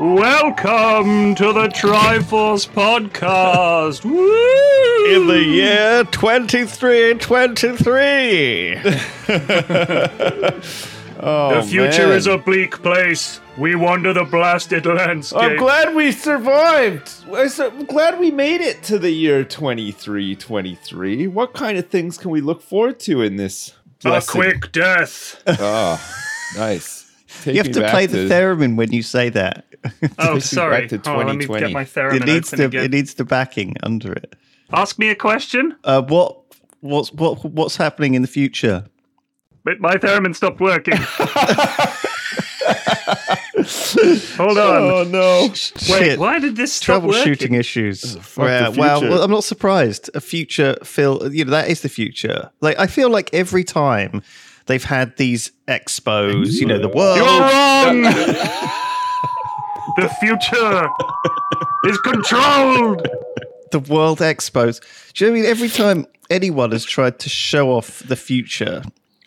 Welcome to the Triforce Podcast. Woo! In the year 2323. oh, the future man. is a bleak place. We wander the blasted landscape. I'm glad we survived. I'm glad we made it to the year 2323. What kind of things can we look forward to in this? a quick death. Oh, nice. Take You have to back play the theremin when you say that. Oh, sorry. back to Hold on, let me get my theremin it needs open the again. it needs the backing under it. Ask me a question. Uh, what what's what what's happening in the future? But my theremin stopped working. Hold on. Oh no! Wait, Shit. why did this stop Troubleshooting issues. fuck Yeah, well, well, I'm not surprised. A future feel, you know, that is the future. Like I feel like every time they've had these expos, you know, the world. You're wrong. the future is controlled. the World Expos. Do you know what I mean? Every time anyone has tried to show off the future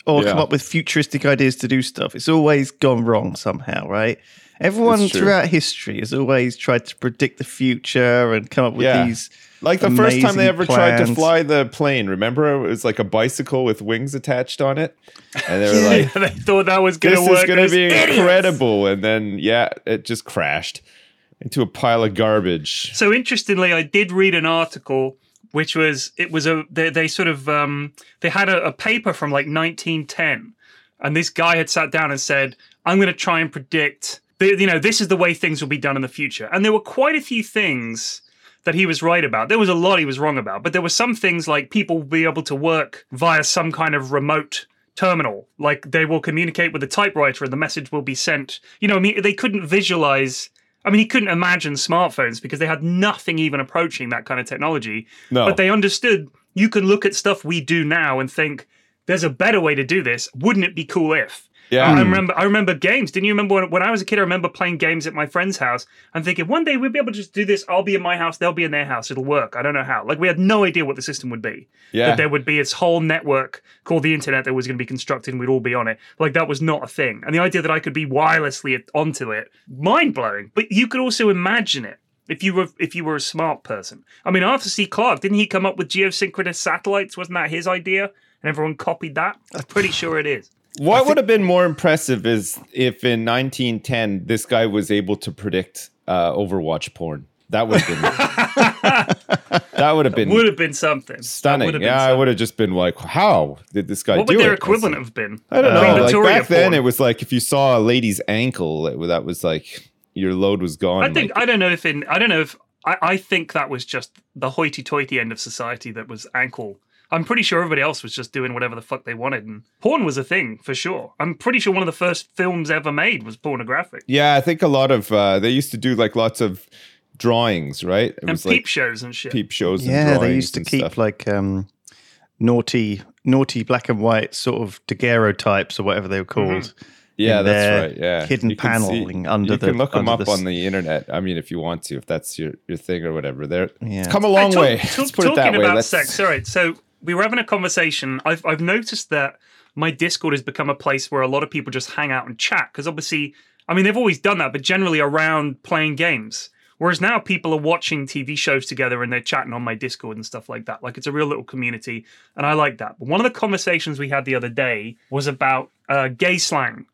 or Yeah. come up with futuristic ideas to do stuff, it's always gone wrong somehow, right? Everyone throughout history has always tried to predict the future and come up with Yeah. these. Like the first time they amazing ever tried to fly the plane, remember? It was like a bicycle with wings attached on it. And they were like, they thought that was going to work. This is going to be idiots. incredible. And then, yeah, it just crashed into a pile of garbage. So interestingly, I did read an article which was it was a they, they sort of um, they had a, a paper from like 1910, and this guy had sat down and said, "I'm going to try and predict, the, you know, this is the way things will be done in the future." And there were quite a few things that he was right about. There was a lot he was wrong about, but there were some things like people will be able to work via some kind of remote terminal. Like they will communicate with a typewriter and the message will be sent. You know, I mean, they couldn't visualize. I mean, he couldn't imagine smartphones because they had nothing even approaching that kind of technology. No. But they understood you can look at stuff we do now and think, there's a better way to do this. Wouldn't it be cool if? Yeah. I hmm. remember. I remember games. Didn't you remember when, when I was a kid? I remember playing games at my friend's house and thinking one day we'll be able to just do this. I'll be in my house. They'll be in their house. It'll work. I don't know how. Like we had no idea what the system would be. Yeah. That there would be this whole network called the internet that was going to be constructed and we'd all be on it. Like that was not a thing. And the idea that I could be wirelessly onto it, mind blowing. But you could also imagine it. If you were if you were a smart person, I mean Arthur C. Clarke didn't he come up with geosynchronous satellites? Wasn't that his idea? And everyone copied that. I'm pretty sure it is. What would have been more impressive is if in 1910 this guy was able to predict uh, Overwatch porn. That would have been that would have been Would have been something. That stunning. would have been Yeah, I would have just been like, how did this guy What do would their it? equivalent have been? I don't Uh, know. Like Victoria back then, it was like if you saw a lady's ankle, it, that was like your load was gone. I think like- I don't know if in I don't know if I, I think that was just the hoity-toity end of society that was ankle. I'm pretty sure everybody else was just doing whatever the fuck they wanted, and porn was a thing for sure. I'm pretty sure one of the first films ever made was pornographic, yeah, I think a lot of uh, they used to do like lots of drawings, right? It and was peep like shows and shit. peep shows. and Yeah, they used to keep stuff. like um, naughty, naughty black and white sort of daguerreotypes or whatever they were called. Yeah, in that's their right. Yeah, hidden You can see- paneling under you the. You can look them up the s- on the internet. I mean, if you want to, if that's your, your thing or whatever. There, Yeah. it's come a long talk- way. talk- Let's put it talking that way. about Let's, sex. All right, so we were having a conversation. I've I've noticed that my Discord has become a place where a lot of people just hang out and chat because obviously, I mean, they've always done that, but generally around playing games. Whereas now people are watching TV shows together and they're chatting on my Discord and stuff like that. Like it's a real little community, and I like that. But one of the conversations we had the other day was about uh, gay slang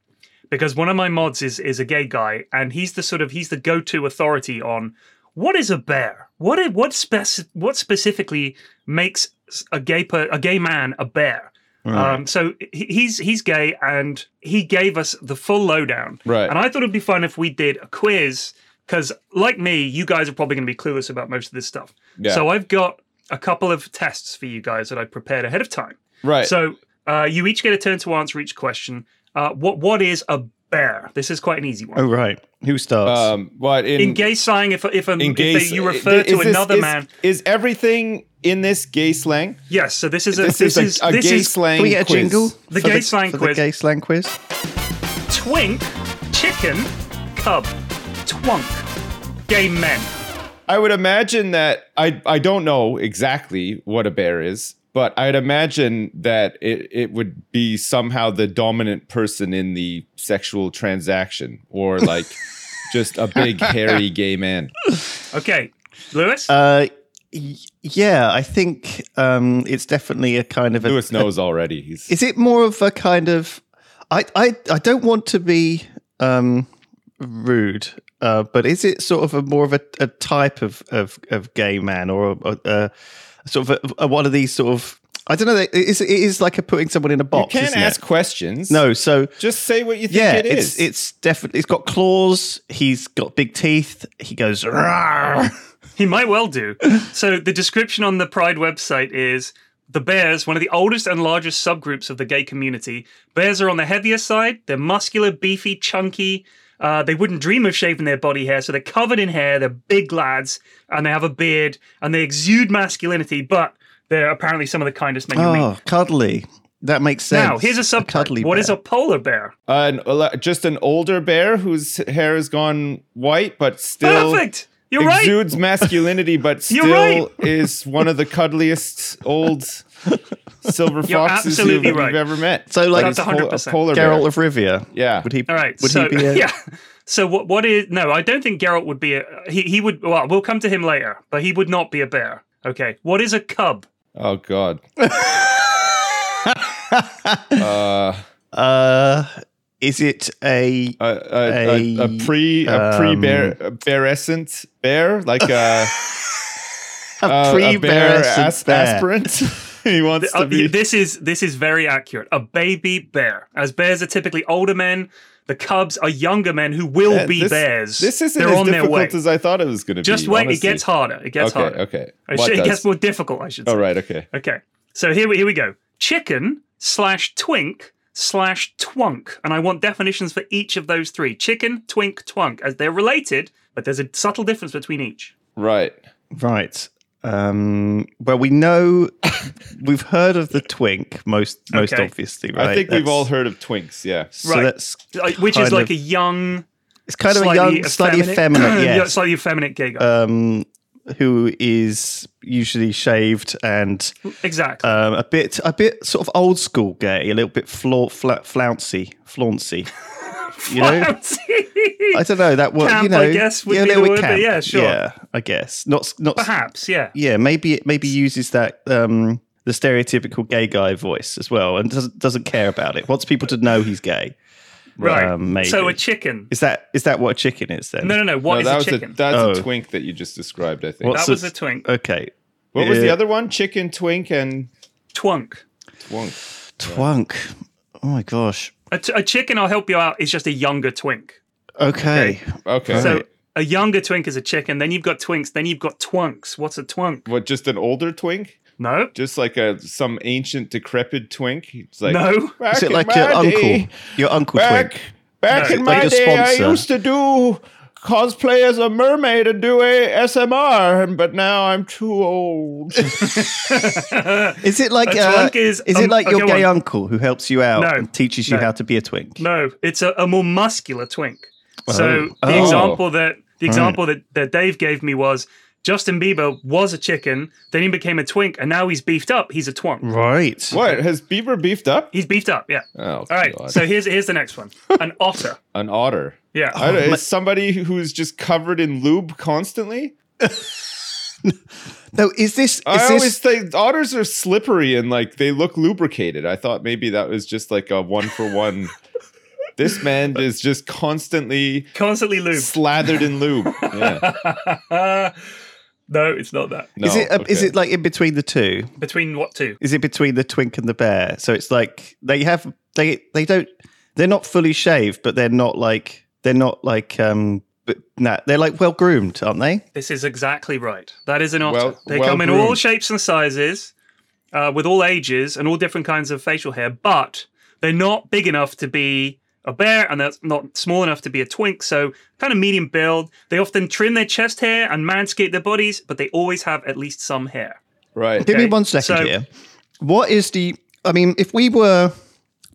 because one of my mods is is a gay guy, and he's the sort of he's the go to authority on what is a bear. What is, what spec- what specifically makes a gay per- a gay man a bear? Um, so he's he's gay, and he gave us the full lowdown. Right. And I thought it'd be fun if we did a quiz because, like me, you guys are probably going to be clueless about most of this stuff. Yeah. So I've got a couple of tests for you guys that I prepared ahead of time. Right. So uh, you each get a turn to answer each question. Uh, what what is a bear? This is quite an easy one. Oh right. Who starts? um, what in, in gay slang, if if, a, in if gay they- you refer is to this- another is- man, is everything in this gay slang? yes. So this is a This, this, is a, a this gay is slang. Can we get a quiz. jingle? The for gay slang for quiz. The gay slang quiz. twink, chicken, cub, twunk, gay men. I would imagine that I I don't know exactly what a bear is, but I'd imagine that it, it would be somehow the dominant person in the sexual transaction, or like just a big hairy gay man. Okay, Lewis. Uh, y- yeah, I think um, it's definitely a kind of a. Lewis knows already. He's Is it more of a kind of? I I I don't want to be um, rude, uh, but is it sort of a more of a, a type of, of of gay man or a, a, a sort of a, a one of these sort of? I don't know. It is, it is like a putting someone in a box. you box. can't isn't it? ask questions. No, so just say what you think yeah, it it's it's definitely it's got claws. He's got big teeth. He goes. "Rawr." He might well do. so the description on the Pride website is the bears, one of the oldest and largest subgroups of the gay community. Bears are on the heavier side. They're muscular, beefy, chunky. Uh, they wouldn't dream of shaving their body hair, so they're covered in hair. They're big lads, and they have a beard, and they exude masculinity. But they're apparently some of the kindest men you meet. Oh, cuddly. That makes sense. Now, here's a sub. cuddly. What is bear. a polar bear? an, just an older bear whose hair has gone white, but still Perfect. You're right. exudes masculinity, but still right. is one of the cuddliest old silver You're foxes absolutely you've, right. you've ever met. So, like, But That's it's 100%. a polar bear. Geralt of Rivia? Yeah. Would he? All right. Would so he be? A, yeah. So what? What is? No, I don't think Geralt would be a. He he would. Well, we'll come to him later, but he would not be a bear. Okay. What is a cub? Oh God. uh, Uh, is it a? a, a, a, a A, pre a pre bear a bearescent bear like a A a, a bear as- pre-bearescent bear. aspirant. he wants Uh, to be. this is this is very accurate. A baby bear. As bears are typically older men, the cubs are younger men who will be this, bears. This isn't They're as on their way. difficult as I thought it was going to be. Just wait. honestly. It gets harder. It gets okay. harder. Okay. It, sh- it gets more difficult. I should say. Oh right. Okay. Okay. So here we here we go. Chicken slash twink slash twunk, and I want definitions for each of those three: chicken, twink, twunk, as they're related, but there's a subtle difference between each. Right. Right. Um, well, we know we've heard of the twink most most Okay. obviously, right? I think we've all heard of twinks. Yeah. So Right. that's Which is like of- a young, it's kind of a slightly young, slightly effeminate, effeminate, yeah, slightly effeminate gay guy. um, who is usually shaved and exactly. um, a bit, a bit sort of old school gay, a little bit fla- fla- flouncy, flauncy. You know, I don't know that word. Camp, you know, I guess, would yeah, a be the word, camp. yeah, sure. Yeah, I guess not. Not Perhaps, yeah. yeah, maybe it maybe uses that um, the stereotypical gay guy voice as well, and doesn't doesn't care about it. Wants people to know he's gay. Right. Um, maybe. So a chicken. Is that is that what a chicken is then? No, no, no. What no, is that a was chicken? a that's Oh. a twink that you just described. I think. What's that was a- a twink. Okay. what was the other one? Chicken, twink, and Twunk. twunk. Twunk. Oh my gosh. A, t- a chicken, I'll help you out, is just a younger twink. Okay. Okay. So a younger twink is a chicken. Then you've got twinks. Then you've got twunks. What's a twunk? what? Just an older twink? No. Just like a some ancient decrepit twink? It's like No. Back Is it like your day- uncle? Your uncle Back twink. back No. in Like my your day, I used to do cosplay as a mermaid and do a SMR, but now I'm too old. Is it like A uh, twink is- is um, it like okay, your gay one. uncle who helps you out No. and teaches you No. how to be a twink? No, it's a, a more muscular twink. Oh. So the Oh. example that the example that, that Dave gave me was Justin Bieber was a chicken, then he became a twink, and now he's beefed up. He's a twunk. Right. what has Beaver beefed up? He's beefed up, yeah. Oh, All right, God. so here's here's the next one. An otter. an otter. Yeah. I don't, oh, is somebody who's just covered in lube constantly? No, is this is I this always think otters are slippery and like they look lubricated. I thought maybe that was just like a one for one. this man is just constantly Constantly lube. slathered in lube. Yeah. no, it's not that. No, is it uh, is it like in between the two? Between what two? Is it between the twink and the bear? So it's like they have they they don't they're not fully shaved, but they're not like they're not like um but nah, they're like well groomed, aren't they? This is exactly right. That is an otter. Well- they well come in all shapes and sizes, uh, with all ages and all different kinds of facial hair, but they're not big enough to be a bear and they're not small enough to be a twink. So, kind of medium build. They often trim their chest hair and manscape their bodies, but they always have at least some hair. right? Give me one second so- here. What is the? I mean, if we were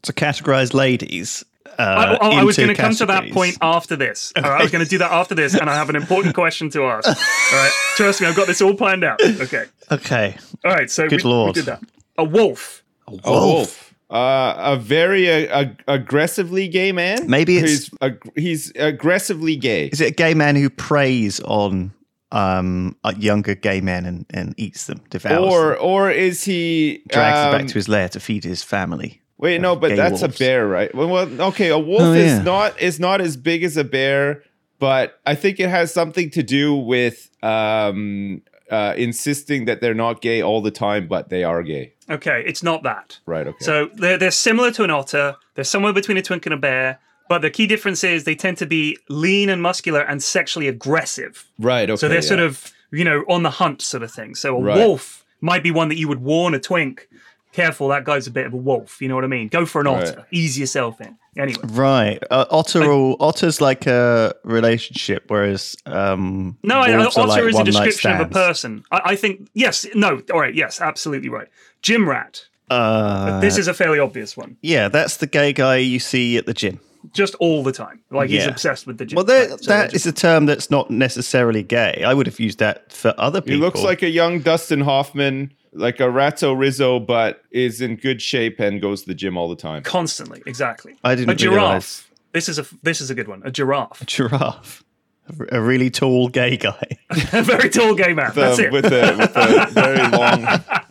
to categorize ladies, uh, I, I- I was going to come to that point after this. All right, I was going to do that after this, and I have an important question to ask. All right, trust me, I've got this all planned out. Okay. Okay, All right, so Good we, we did that. A wolf. A wolf. Uh, a very uh, ag- aggressively gay man. Maybe it's- he's, ag- he's aggressively gay. is it a gay man who preys on um uh, younger gay men and, and eats them, devours Or them, or is he drags them um, back to his lair to feed his family? Wait, no, but that's wolves. a bear, right? Well, well, okay, a wolf Oh, yeah. is not is not as big as a bear, but I think it has something to do with um, uh, insisting that they're not gay all the time, but they are gay. Okay, it's not that. Right. Okay. So they're, they're similar to an otter. They're somewhere between a twink and a bear. But the key difference is they tend to be lean and muscular and sexually aggressive. right. Okay. So they're yeah. sort of, you know, on the hunt sort of thing. So a Right. wolf might be one that you would warn a twink. Careful, that guy's a bit of a wolf. You know what I mean? Go for an Right. otter. Ease yourself in. Anyway. Right, uh, otter. Or, otter's like a relationship, whereas um, No, I, otter are like is a description of a person. I, I think, yes, no, all right, yes, absolutely right. Gym rat. Uh, this is a fairly obvious one. yeah, that's the gay guy you see at the gym. Just all the time. Like he's obsessed with the gym. Well, there, Right, so that just- is a term that's not necessarily gay. I would have used that for other people. He looks like a young Dustin Hoffman, like a Ratso Rizzo, but is in good shape and goes to the gym all the time. constantly, exactly. I didn't a giraffe. realise. This is a this is a good one. A giraffe. A giraffe, a, a really tall gay guy. a very tall gay man. That's it. With a, with a very long.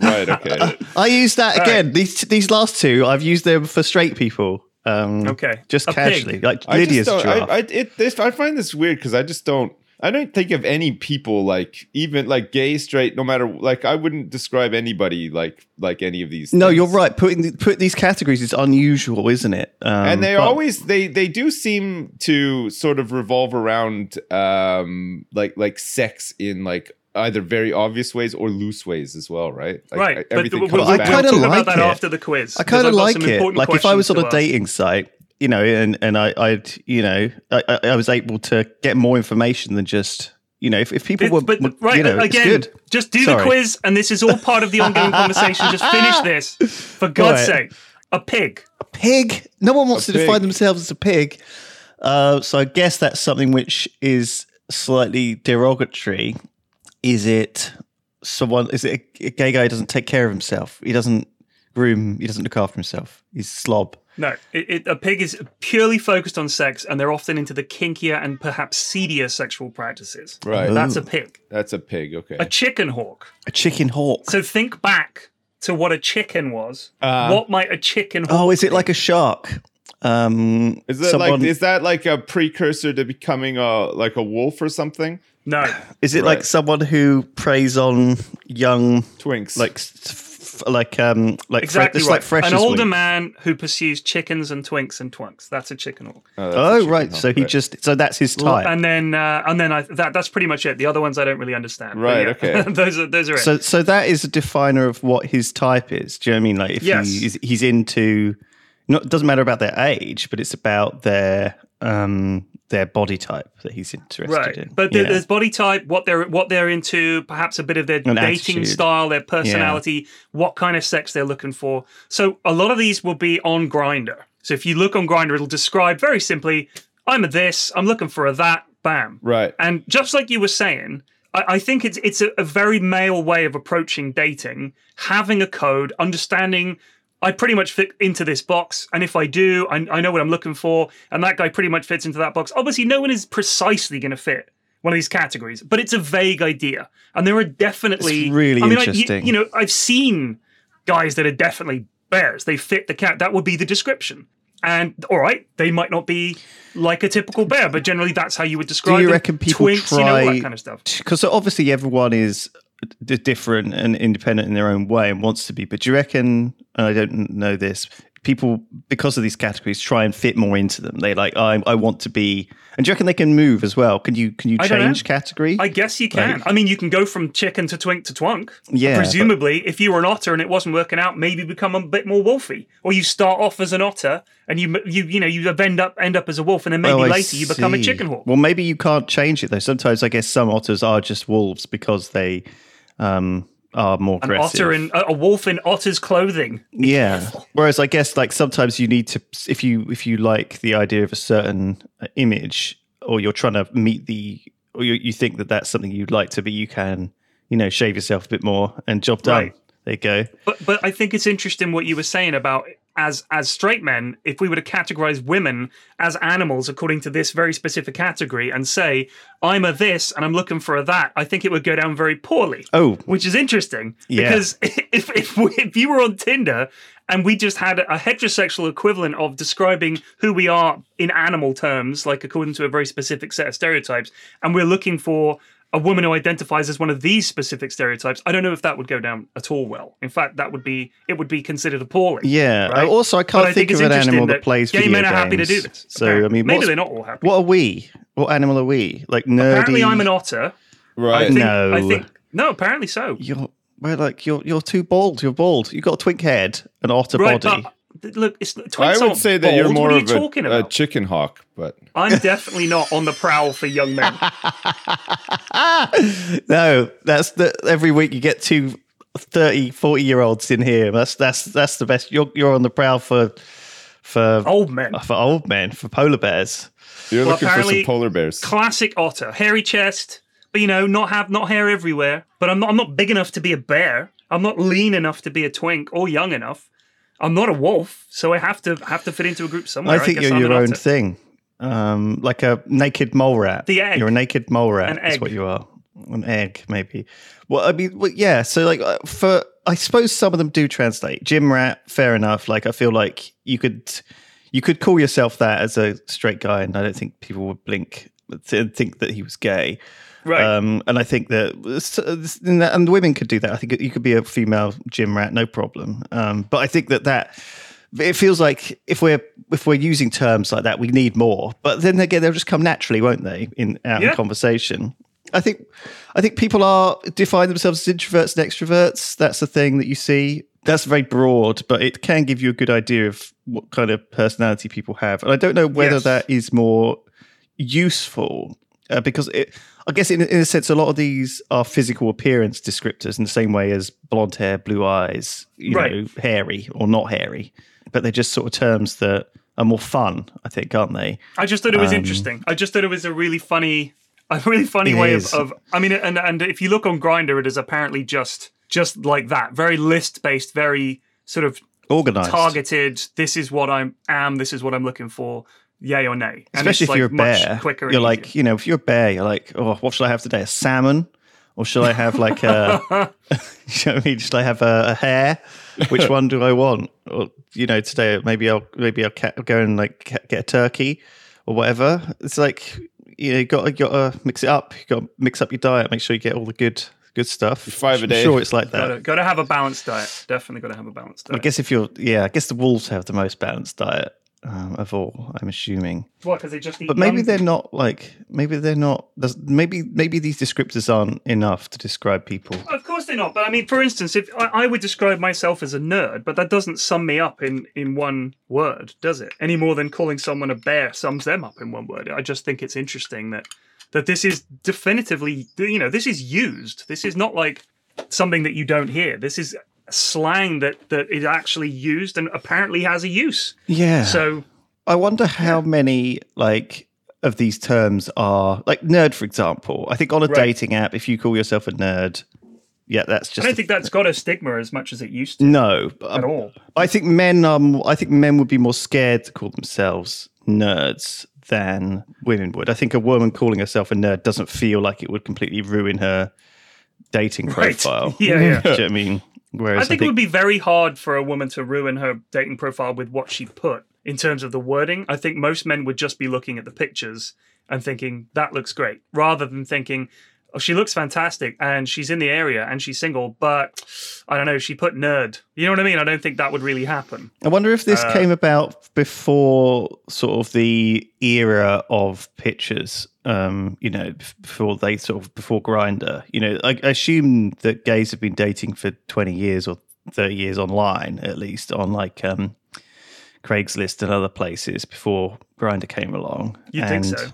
Right. Okay. I use that All again. These these last two, I've used them for straight people. Um, Okay. just A pig. casually, like I Lydia's just giraffe. I, I, it, this, I find this weird because I just don't. I don't think of any people like even like gay, straight, no matter like I wouldn't describe anybody like like any of these. no, things. you're right. Putting the, put these categories is unusual, isn't it? Um, and they but- always they they do seem to sort of revolve around um like like sex in like either very obvious ways or loose ways as well, right? Like, right. But Everything we'll, comes we'll, I back. we'll kinda talk like about that it. after the quiz. I kind of like some it. Like if I was on a to ask. dating site, you know, and and I, I'd you know, I, I I was able to get more information than just you know, if, if people were, But, but were- right you know, it's again, good. just do Sorry. the quiz, and this is all part of the ongoing conversation. Just finish this, for God's Right. sake. A pig. A pig. No one wants A to define themselves as a pig. Uh, so I guess that's something which is slightly derogatory. Is it someone? Is it a, a gay guy who doesn't take care of himself? He doesn't groom. He doesn't look after himself. He's a slob. No, it, it, a pig is purely focused on sex, and they're often into the kinkier and perhaps seedier sexual practices. Right. That's a pig. That's a pig. Okay. A chicken hawk. A chicken hawk. So think back to what a chicken was. Uh, what might a chicken hawk oh, is it be? like a shark? Um, Is that someone- like is that like a precursor to becoming a like a wolf or something? No. is it like someone who preys on young, Twinks. like, s- f- like, um, like fre- Exactly it's right. like fresh An older wheat. man who pursues chickens and twinks and twunks. That's a chicken hawk. that's a Oh chicken right, hawk, so he right. just so that's his type. And then, uh, and then I, that that's pretty much it. The other ones I don't really understand. Right, yeah, okay. those are those are it. So, so that is a definer of what his type is. Do you know what I mean? Like, if Yes. he is, he's into, not it doesn't matter about their age, but it's about their um their body type that he's interested right in. but know? there's body type what they're what they're into perhaps a bit of their An dating attitude. style their personality what kind of sex they're looking for so a lot of these will be on Grindr so if you look on Grindr it'll describe very simply i'm a this i'm looking for a that bam Right. and just like you were saying I, I think it's it's a, a very male way of approaching dating having a code understanding I pretty much fit into this box, and if I do, I, I know what I'm looking for, and that guy pretty much fits into that box. Obviously, no one is precisely going to fit one of these categories, but it's a vague idea, and there are definitely It's really I mean, like, you- interesting. you know, I've seen guys that are definitely bears. They fit the cat. That would be the description. And all right, they might not be like a typical bear, but generally that's how you would describe Do you them. reckon people Twinks, you know, all try that kind of stuff. because obviously everyone is d- different and independent in their own way and wants to be. But do you reckon? And I don't know this. People, because of these categories, try and fit more into them. They like, I, I want to be. And do you reckon they can move as well? Can you can you change category? I guess you can. Like- I mean, you can go from chicken to twink to twunk. Yeah, Presumably, if you were an otter and it wasn't working out, maybe become a bit more wolfy, or you start off as an otter and you you you know you end up end up as a wolf, and then maybe Oh, later you become a chicken hawk. Well, maybe you can't change it though. Sometimes I guess some otters are just wolves because they um, are more An aggressive. otter in a, wolf in otter's clothing. yeah. Whereas I guess like sometimes you need to if you if you like the idea of a certain uh, image or you're trying to meet the or you, you think that that's something you'd like to be, you can you know shave yourself a bit more and job done. Right. There you go. But but I think it's interesting what you were saying about as as straight men, if we were to categorize women as animals according to this very specific category and say I'm a this and I'm looking for a that, I think it would go down very poorly. Oh. which is interesting Yeah. because if if, we, if you were on Tinder and we just had a heterosexual equivalent of describing who we are in animal terms, like according to a very specific set of stereotypes, and we're looking for a woman who identifies as one of these specific stereotypes, I don't know if that would go down at all well. In fact, that would be it would be considered appalling. Yeah. Uh, right? Also, I can't I think, think of an animal that, that plays gay men are happy to do games. this, So I mean, Maybe they're not all happy. What are we? What animal are we? Like nerdy? Apparently, I'm an otter. I Right. think, No. I think no. Apparently so. You're we're like you're you're too bald. You're bald. You've got a twink head, an otter Right, body. But th- look, it's twinks I would aren't say that you're more what are you of a, talking a about? chicken hawk, but I'm definitely not on the prowl for young men. no, that's the every week you get two 30, 40 year olds in here. That's that's that's the best. You're you're on the prowl for for Old men. Uh, for old men for polar bears. you're Well, looking for some polar bears. Classic otter, hairy chest, but you know, not have not hair everywhere. But I'm not I'm not big enough to be a bear. I'm not lean enough to be a twink or young enough. I'm not a wolf, so I have to have to fit into a group somewhere. I think guess you're I'm your own thing, um, like a naked mole rat. The egg. You're a naked mole rat. An That's what you are. An egg, maybe. Well, I mean, well, yeah. So, like, uh, for I suppose some of them do translate. Gym rat, fair enough. Like, I feel like you could you could call yourself that as a straight guy, and I don't think people would blink and think that he was gay. Right. Um, and I think that, and women could do that. I think you could be a female gym rat, no problem. Um, but I think that that it feels like if we're if we're using terms like that, we need more. But then again, they'll just come naturally, won't they? In out Yeah. in conversation. I think I think people are define themselves as introverts and extroverts. That's the thing that you see. That's very broad, but it can give you a good idea of what kind of personality people have. And I don't know whether Yes. that is more useful uh, because it, I guess in, in a sense, a lot of these are physical appearance descriptors in the same way as blonde hair, blue eyes, you Right. know, hairy or not hairy, but they're just sort of terms that are more fun, I think, aren't they? I just thought it was Um, interesting. I just thought it was a really funny, a really funny way of, of. I mean, and and if you look on Grindr, it is apparently just just like that, very list based, very sort of Organized. targeted. This is what I am. This is what I'm looking for. Yay or nay. And Especially it's, if like, you're a bear. quicker. You're like, easier. you know, if you're a bear, you're like, oh, what should I have today? A salmon? Or should I have like a, you know what I mean? Should I have a, a hare? Which one do I want? Or, you know, today maybe I'll, maybe I'll ca- go and like ca- get a turkey or whatever. It's like, you know, you got, you got to mix it up. You got to mix up your diet. Make sure you get all the good, good stuff. Five a I'm day. sure it's like that. Gotta, gotta have a balanced diet. Definitely gotta have a balanced diet. I guess if you're, yeah, I guess the wolves have the most balanced diet um, of all, I'm assuming. what? Because they just. But maybe young they're not like maybe they're not. Maybe maybe these descriptors aren't enough to describe people. Of course they're not. But I mean, for instance, if I, I would describe myself as a nerd, but that doesn't sum me up in in one word, does it? Any more than calling someone a bear sums them up in one word. I just think it's interesting that that this is definitively, you know, this is used. This is not like something that you don't hear. This is slang that that is actually used and apparently has a use. Yeah. So I wonder how many like of these terms are like nerd, for example. I think on a Right. dating app, if you call yourself a nerd, yeah, that's just. I don't think that's got a stigma as much as it used to no. at um, all. I think men um I think men would be more scared to call themselves nerds than women would. I think a woman calling herself a nerd doesn't feel like it would completely ruin her dating Right. profile. Yeah, yeah. Do you know what I mean? Whereas I think it would be very hard for a woman to ruin her dating profile with what she put in terms of the wording. I think most men would just be looking at the pictures and thinking that looks great, rather than thinking, "Oh, she looks fantastic and she's in the area and she's single." But I don't know, she put nerd. You know what I mean? I don't think that would really happen. I wonder if this Uh, came about before sort of the era of pictures. Um, you know, before they sort of before Grindr. You know, I, I assume that gays have been dating for twenty years or thirty years online, at least on like um, Craigslist and other places before Grindr came along. You'd think so.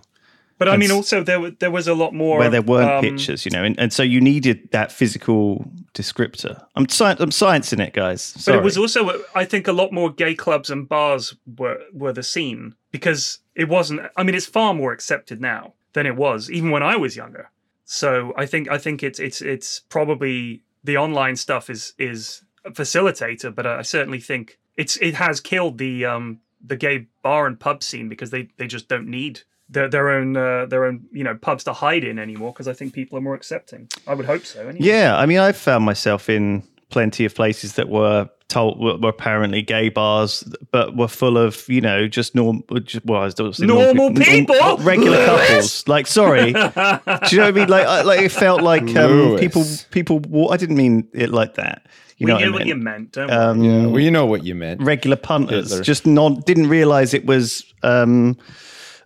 But I mean, also there there was a lot more Where there weren't um, pictures, you know, and, and so you needed that physical descriptor. I'm sci- I'm sciencing it, guys. But it was also, I think, a lot more gay clubs and bars were were the scene because it wasn't. I mean, it's far more accepted now than it was even when I was younger. So I think I think it's it's it's probably the online stuff is is a facilitator, but I certainly think it's it has killed the um the gay bar and pub scene because they they just don't need their their own uh, their own you know pubs to hide in anymore because I think people are more accepting. I would hope so. Anyway. Yeah, I mean, I've found myself in plenty of places that were told were, were apparently gay bars, but were full of you know just normal, well, I was gonna Normal norm- people? norm- regular Lewis? couples. Like, sorry, do you know what I mean? Like, I- like it felt like um, people people. wa- I didn't mean it like that. You we know knew what, what I you meant? meant. Don't Um, Yeah, well, you know what you meant. regular punters Hitler. just not didn't realize it was um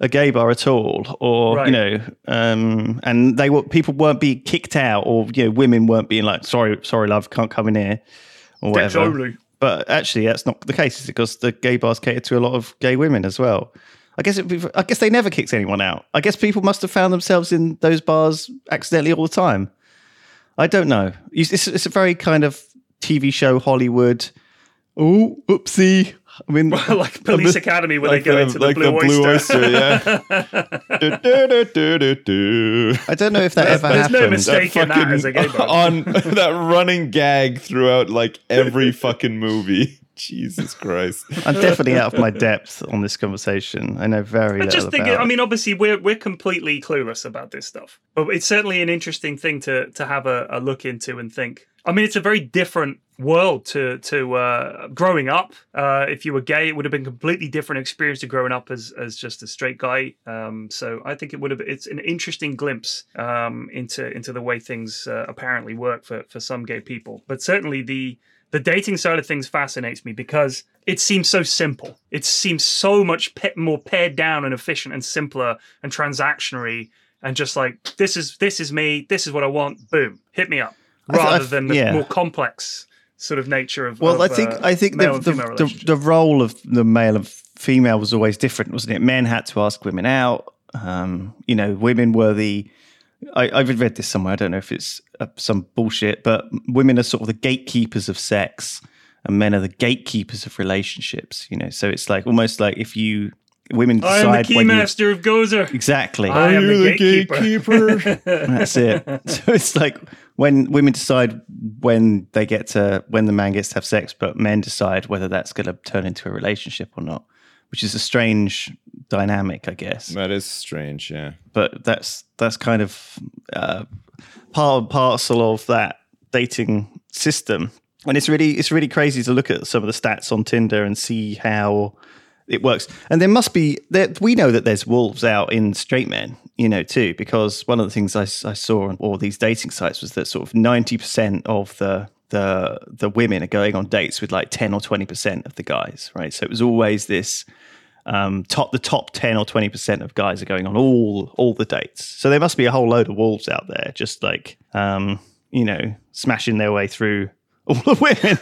a gay bar at all or Right. you know um and they were people weren't being kicked out or you know women weren't being like sorry sorry love can't come in here or whatever but actually that's not the case is because the gay bars cater to a lot of gay women as well I guess it, I guess they never kicked anyone out. I guess people must have found themselves in those bars accidentally all the time. I don't know. It's, it's a very kind of TV show Hollywood. Oh, oopsie! I mean, like Police Academy where like they go the- into the like Blue the Blue Oyster. Oyster, yeah. Du- du- du. I don't know if that ever There's no happened. mistake in that as a gay bar. on that running gag throughout like every fucking movie. Jesus Christ. I'm definitely out of my depth on this conversation. I know very I little just think, about. I mean, obviously we're we're completely clueless about this stuff, but it's certainly an interesting thing to to have a, a look into and think. I mean, it's a very different world to to uh, growing up. Uh, if you were gay, it would have been a completely different experience to growing up as as just a straight guy. Um, so I think it would have. It's an interesting glimpse um, into into the way things uh, apparently work for for some gay people. But certainly the the dating side of things fascinates me because it seems so simple. It seems so much pe- more pared down and efficient and simpler and transactionary and just like this is this is me. This is what I want. Boom, hit me up. I th- I Rather th- than the yeah. more complex sort of nature of. well, of, I think uh, I think the the, the the role of the male and female was always different, wasn't it? Men had to ask women out. Um, you know, women were the. I, I've read this somewhere. I don't know if it's uh, some bullshit, but women are sort of the gatekeepers of sex, and men are the gatekeepers of relationships. You know, so it's like almost like if you women I am the decide when you keymaster of Gozer. exactly. I am the You're gatekeeper. That's it. So it's like when women decide when they get to when the man gets to have sex, but men decide whether that's going to turn into a relationship or not, which is a strange dynamic, I guess. That is strange, yeah. But that's that's kind of uh, part and parcel of that dating system, and it's really it's really crazy to look at some of the stats on Tinder and see how it works. And there must be there, we know that there's wolves out in straight men, you know, too, because one of the things I, I saw on all these dating sites was that sort of ninety percent of the the the women are going on dates with like ten or twenty percent of the guys, right? So it was always this um, top the top ten or twenty percent of guys are going on all all the dates. So there must be a whole load of wolves out there, just like um, you know, smashing their way through all the women.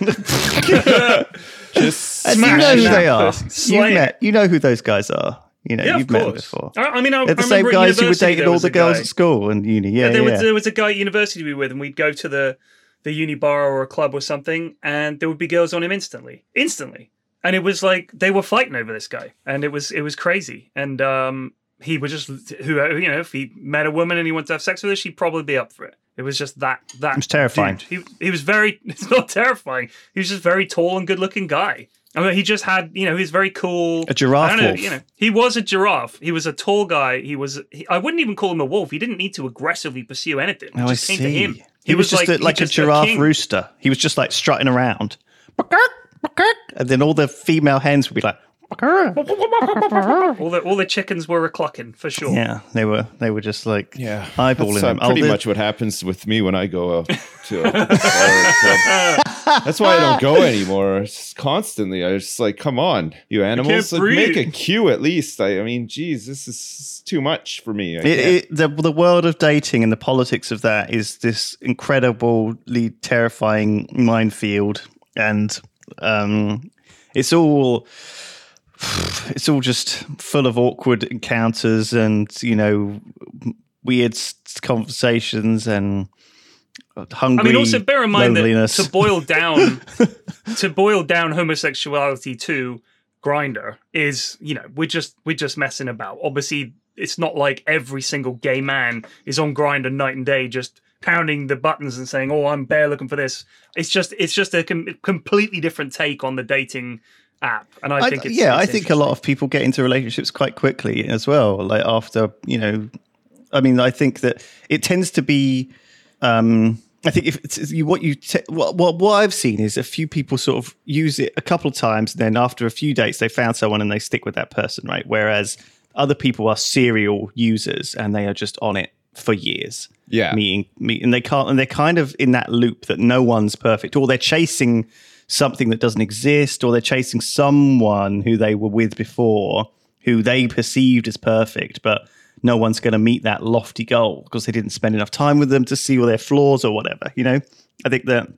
Just And you know who they are. You've met, you know who those guys are. You know, Yeah, you've met them before. I, I mean, I, They're the I same guys who were dating all the girls guy- at school and uni. Yeah, there, yeah, was, there was a guy at university we were with, and we'd go to the the uni bar or a club or something, and there would be girls on him instantly, instantly, and it was like they were fighting over this guy, and it was it was crazy, and um, he would just who you know if he met a woman and he wanted to have sex with her, she'd probably be up for it. It was just that that. It was terrifying. Dude. He he was very. It's not terrifying. He was just very tall and good looking guy. I mean, he just had, you know, he's very cool. A giraffe I know, wolf. You know, he was a giraffe. He was a tall guy. He was. He, I wouldn't even call him a wolf. He didn't need to aggressively pursue anything. Oh, it Oh, I just came see. to him. He, was, just a, he like a giraffe rooster. He was just like strutting around, and then all the female hens would be like, All the all the chickens were a clucking for sure. yeah, they were they were just like Yeah, eyeballing that's, uh, them. Oh, pretty the- much what happens with me when I go out to. A bar or club. That's why I don't go anymore. It's just constantly. I just like, come on, you animals, like, make a breathe. queue at least. I, I mean, geez, this is too much for me. It, it, the the world of dating and the politics of that is this incredibly terrifying minefield, and um, it's all it's all just full of awkward encounters and you know weird conversations and hungry. I mean, also bear in mind loneliness. that to boil down to boil down homosexuality to Grindr is, you know, we're just we're just messing about. Obviously, it's not like every single gay man is on Grindr night and day just pounding the buttons and saying, "Oh, I'm bare looking for this." It's just it's just a com- completely different take on the dating app, and I I- think it's, yeah, it's I think a lot of people get into relationships quite quickly as well. Like after you know, I mean, I think that it tends to be. Um, I think if it's, you, what you te- what, what what I've seen is a few people sort of use it a couple of times, and then after a few dates, they found someone and they stick with that person, right? Whereas other people are serial users and they are just on it for years Yeah. meeting meet and they can't and they're kind of in that loop that no one's perfect or they're chasing something that doesn't exist or they're chasing someone who they were with before who they perceived as perfect but no one's going to meet that lofty goal because they didn't spend enough time with them to see all their flaws or whatever you know? I think that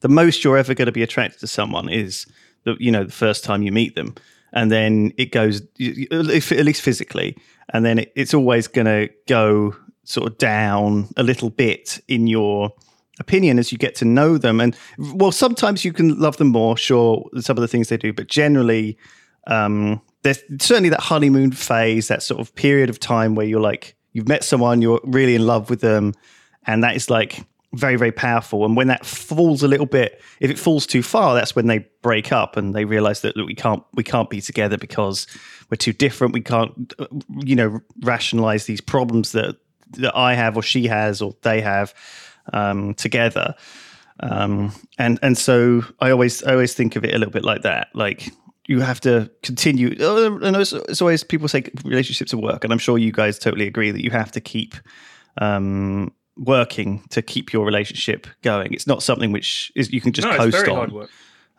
the most you're ever going to be attracted to someone is the you know the first time you meet them and then it goes at least physically and then it, it's always going to go sort of down a little bit in your opinion as you get to know them. And well sometimes you can love them more sure some of the things they do but generally um there's certainly that honeymoon phase that sort of period of time where you're like you've met someone you're really in love with them and that is like very very powerful. And when that falls a little bit if it falls too far that's when they break up and they realize that look, we can't we can't be together because we're too different. We can't you know rationalize these problems that that I have or she has or they have um, together um, and and so I always I always think of it a little bit like that like you have to continue uh, and it's, it's always people say relationships are work and I'm sure you guys totally agree that you have to keep um, working to keep your relationship going. It's not something which is you can just no, coast on.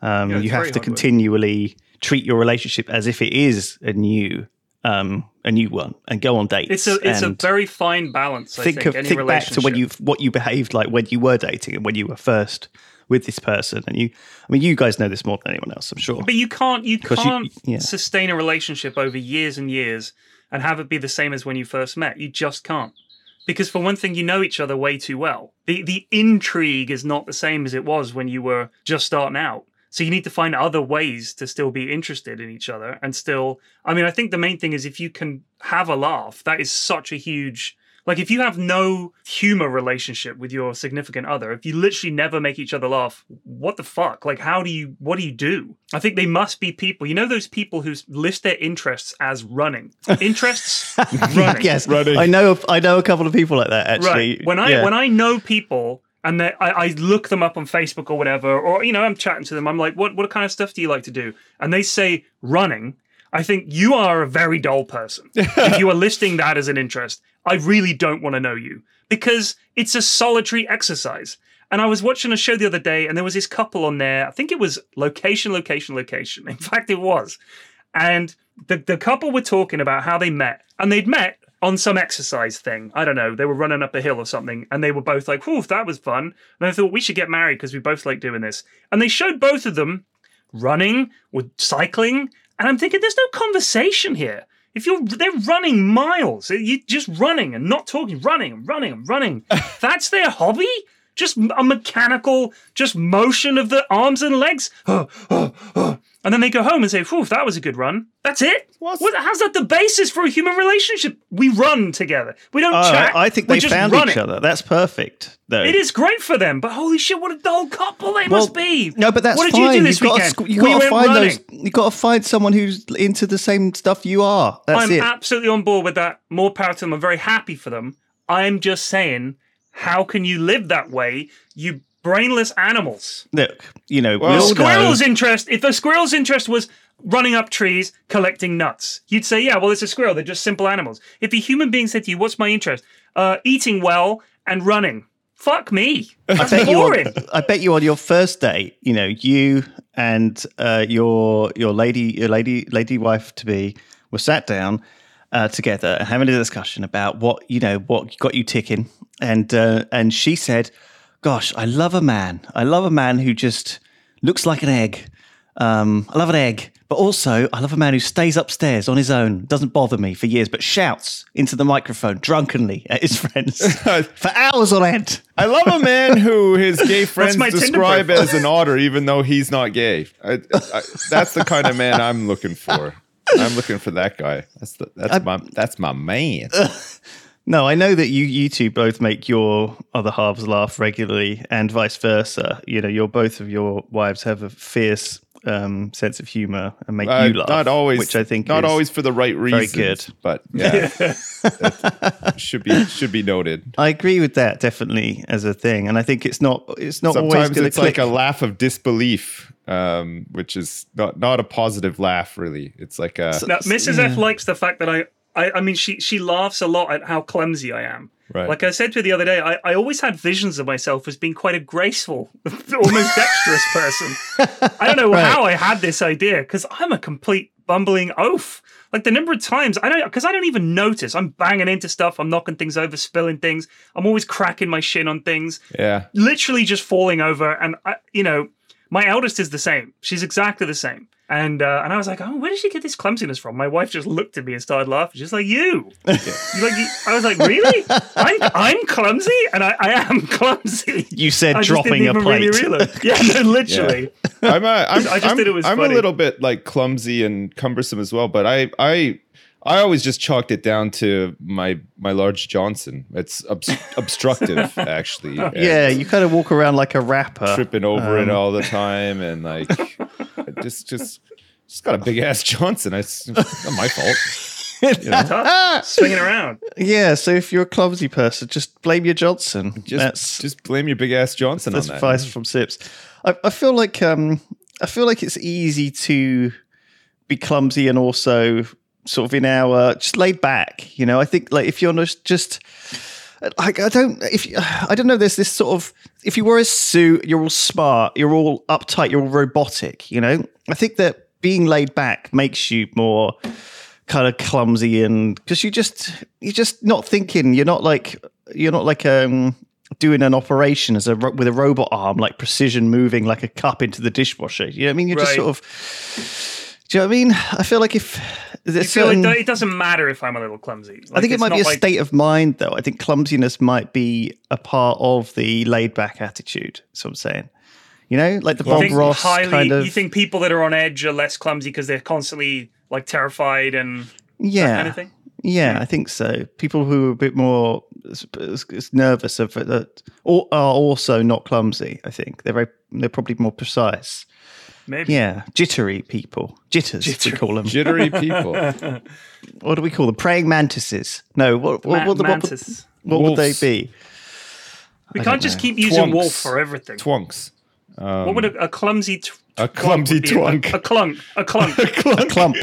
Um, Yeah, you have to hard work. continually treat your relationship as if it is a new um, a new one and go on dates. It's a it's a very fine balance. I think think, of any think back to when you what you behaved like when you were dating and when you were first with this person and you I mean you guys know this more than anyone else I'm sure. But you can't you 'Cause you- can't yeah. sustain a relationship over years and years and have it be the same as when you first met. You just can't. Because for one thing, you know each other way too well. The the intrigue is not the same as it was when you were just starting out. So you need to find other ways to still be interested in each other and still I mean, I think the main thing is if you can have a laugh, that is such a huge like if you have no humor relationship with your significant other, if you literally never make each other laugh, what the fuck? Like how do you what do you do? I think they must be people. You know those people who list their interests as running. Interests running. yes, Running. I know I know a couple of people like that actually. Right. When I Yeah. when I know people and I, I look them up on Facebook or whatever, or you know, I'm chatting to them. I'm like, what what kind of stuff do you like to do? And they say running. I think you are a very dull person. if you are listing that as an interest, I really don't want to know you because it's a solitary exercise. And I was watching a show the other day, and there was this couple on there. I think it was location, location, location. In fact, it was. And the, the couple were talking about how they met, and they'd met on some exercise thing. I don't know. They were running up a hill or something, and they were both like, "Whew, that was fun." And I thought we should get married because we both like doing this. And they showed both of them running or cycling, and I'm thinking, there's no conversation here. If you're, they're running miles. you're just running and not talking, running and running and running. That's their hobby. Just a mechanical, just motion of the arms and legs. And then they go home and say, Whew, that was a good run. That's it? What, how's that the basis for a human relationship? We run together. We don't Oh, chat. I think they just found run each it. other. That's perfect. Though. It is great for them, but holy shit, what a dull couple they must be. No, but that's what did fine. you do this have got to, you we got to find running. those. You got to find someone who's into the same stuff you are. That's I'm it. absolutely on board with that. More power to them. I'm very happy for them. I'm just saying, how can you live that way, you brainless animals? Look, you know, Well, we all know. Squirrel's interest, if the squirrel's interest was running up trees, collecting nuts, you'd say, yeah, well, it's a squirrel. They're just simple animals. If a human being said to you, what's my interest? Uh, eating well and running. Fuck me. That's bet you on, I bet you on your first date, you know, you and uh, your your lady your lady lady wife to be were sat down uh, together and having a discussion about what you know what got you ticking, and uh, and she said, "Gosh, I love a man. I love a man who just looks like an egg. Um, I love an egg." But also, I love a man who stays upstairs on his own, doesn't bother me for years, but shouts into the microphone drunkenly at his friends for hours on end. I love a man who his gay friends describe as an otter, even though he's not gay. I, I, that's the kind of man I'm looking for. I'm looking for that guy. That's the, that's my that's my man. No, I know that you you two both make your other halves laugh regularly, and vice versa. You know, your both of your wives have a fierce um, sense of humor and make Uh, you laugh. not always, which I think not is- always for the right reasons. good. but yeah, should be should be noted. I agree with that definitely as a thing, and I think it's not it's not always Sometimes going to it's click. like a laugh of disbelief, um, which is not not a positive laugh. Really, it's like a Now, Mrs. F likes the fact that I, I, I mean, she she laughs a lot at how clumsy I am. Right. Like I said to her the other day, I, I always had visions of myself as being quite a graceful, almost dexterous person. I don't know how I had this idea because I'm a complete bumbling oaf. Like the number of times I don't, because I don't even notice. I'm banging into stuff. I'm knocking things over, spilling things. I'm always cracking my shin on things yeah. literally just falling over. And I, you know, my eldest is the same. She's exactly the same. And uh, and I was like, oh, where did she get this clumsiness from? My wife just looked at me and started laughing. She's like, you. She's like, you- I was like, really? I'm I'm clumsy, and I, I am clumsy. you said I just dropping didn't a even really plate. realize. Yeah, no, literally. I'm a, I'm, I just I'm, did it was I'm a little bit like clumsy and cumbersome as well, but I I I always just chalked it down to my my large Johnson. It's obs- obstructive actually. yeah, you kind of walk around like a rapper. tripping over it Um, all the time and like just just just got a big ass Johnson. It's not my fault. You know? Swinging around. Yeah, so if you're a clumsy person, just blame your Johnson. Just That's just blame your big ass Johnson that's on that. advice from Sips. I, I feel like um, I feel like it's easy to be clumsy and also sort of in our just laid back. You know, I think like if you're just just like I don't if I don't know. There's this sort of if you wear a suit, you're all smart, you're all uptight, you're all robotic. You know, I think that being laid back makes you more kind of clumsy and because you just you're just not thinking. You're not like you're not like um doing an operation as a with a robot arm, like precision moving like a cup into the dishwasher. You know what I mean? You're just sort of. Do you know what I mean? I feel like if feel certain, like it doesn't matter if I'm a little clumsy. I think it might be a like- state of mind, though. I think clumsiness might be a part of the laid back attitude. That's what I'm saying. You know, like the Bob Ross highly, kind of. You think people that are on edge are less clumsy because they're constantly like terrified and yeah, kind of thing? yeah, I think so. People who are a bit more nervous of it that or are also not clumsy. I think they're very, they're probably more precise. Maybe. Yeah, jittery people, jitters we call them. Jittery people. what do we call them? Praying mantises. No, what what, Ma- what, what, what, what would they be? We I can't just know. keep using Twunks. wolf for everything. Twunks. what would a, a clumsy t- A twunk clumsy would twunk. A, a clunk. A clunk. a clump.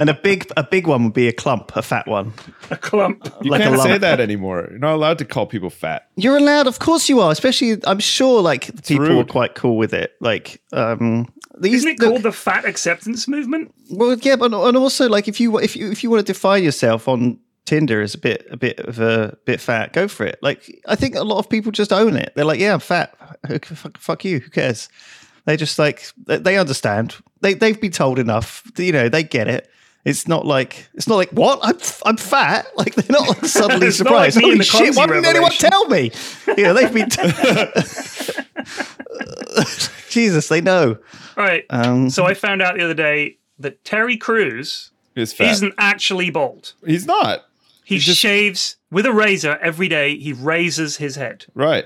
and a big a big one would be a clump, a fat one. a clump. You Like can't say that anymore. You're not allowed to call people fat. You're allowed, of course you are. Especially, I'm sure, like people are rude. quite cool with it. Like, um, these. Isn't it look- called the fat acceptance movement? well, yeah, but and also like if you if you if you want to define yourself on Tinder as a bit a bit of a bit fat, go for it. Like, I think a lot of people just own it. They're like, yeah, I'm fat. Fuck, fuck you. Who cares? They just like they- they understand. They they've been told enough. You know, they get it. It's not like it's not like what I'm f- I'm fat. Like they're not like suddenly It's not like surprised. in Holy the shit! Why clumsy didn't anyone tell me? You know they've been. Jesus, they know. All right. Um, so I found out the other day that Terry Crews He's fat. isn't actually bald. He's not. He just- shaves with a razor every day. He raises his head. Right.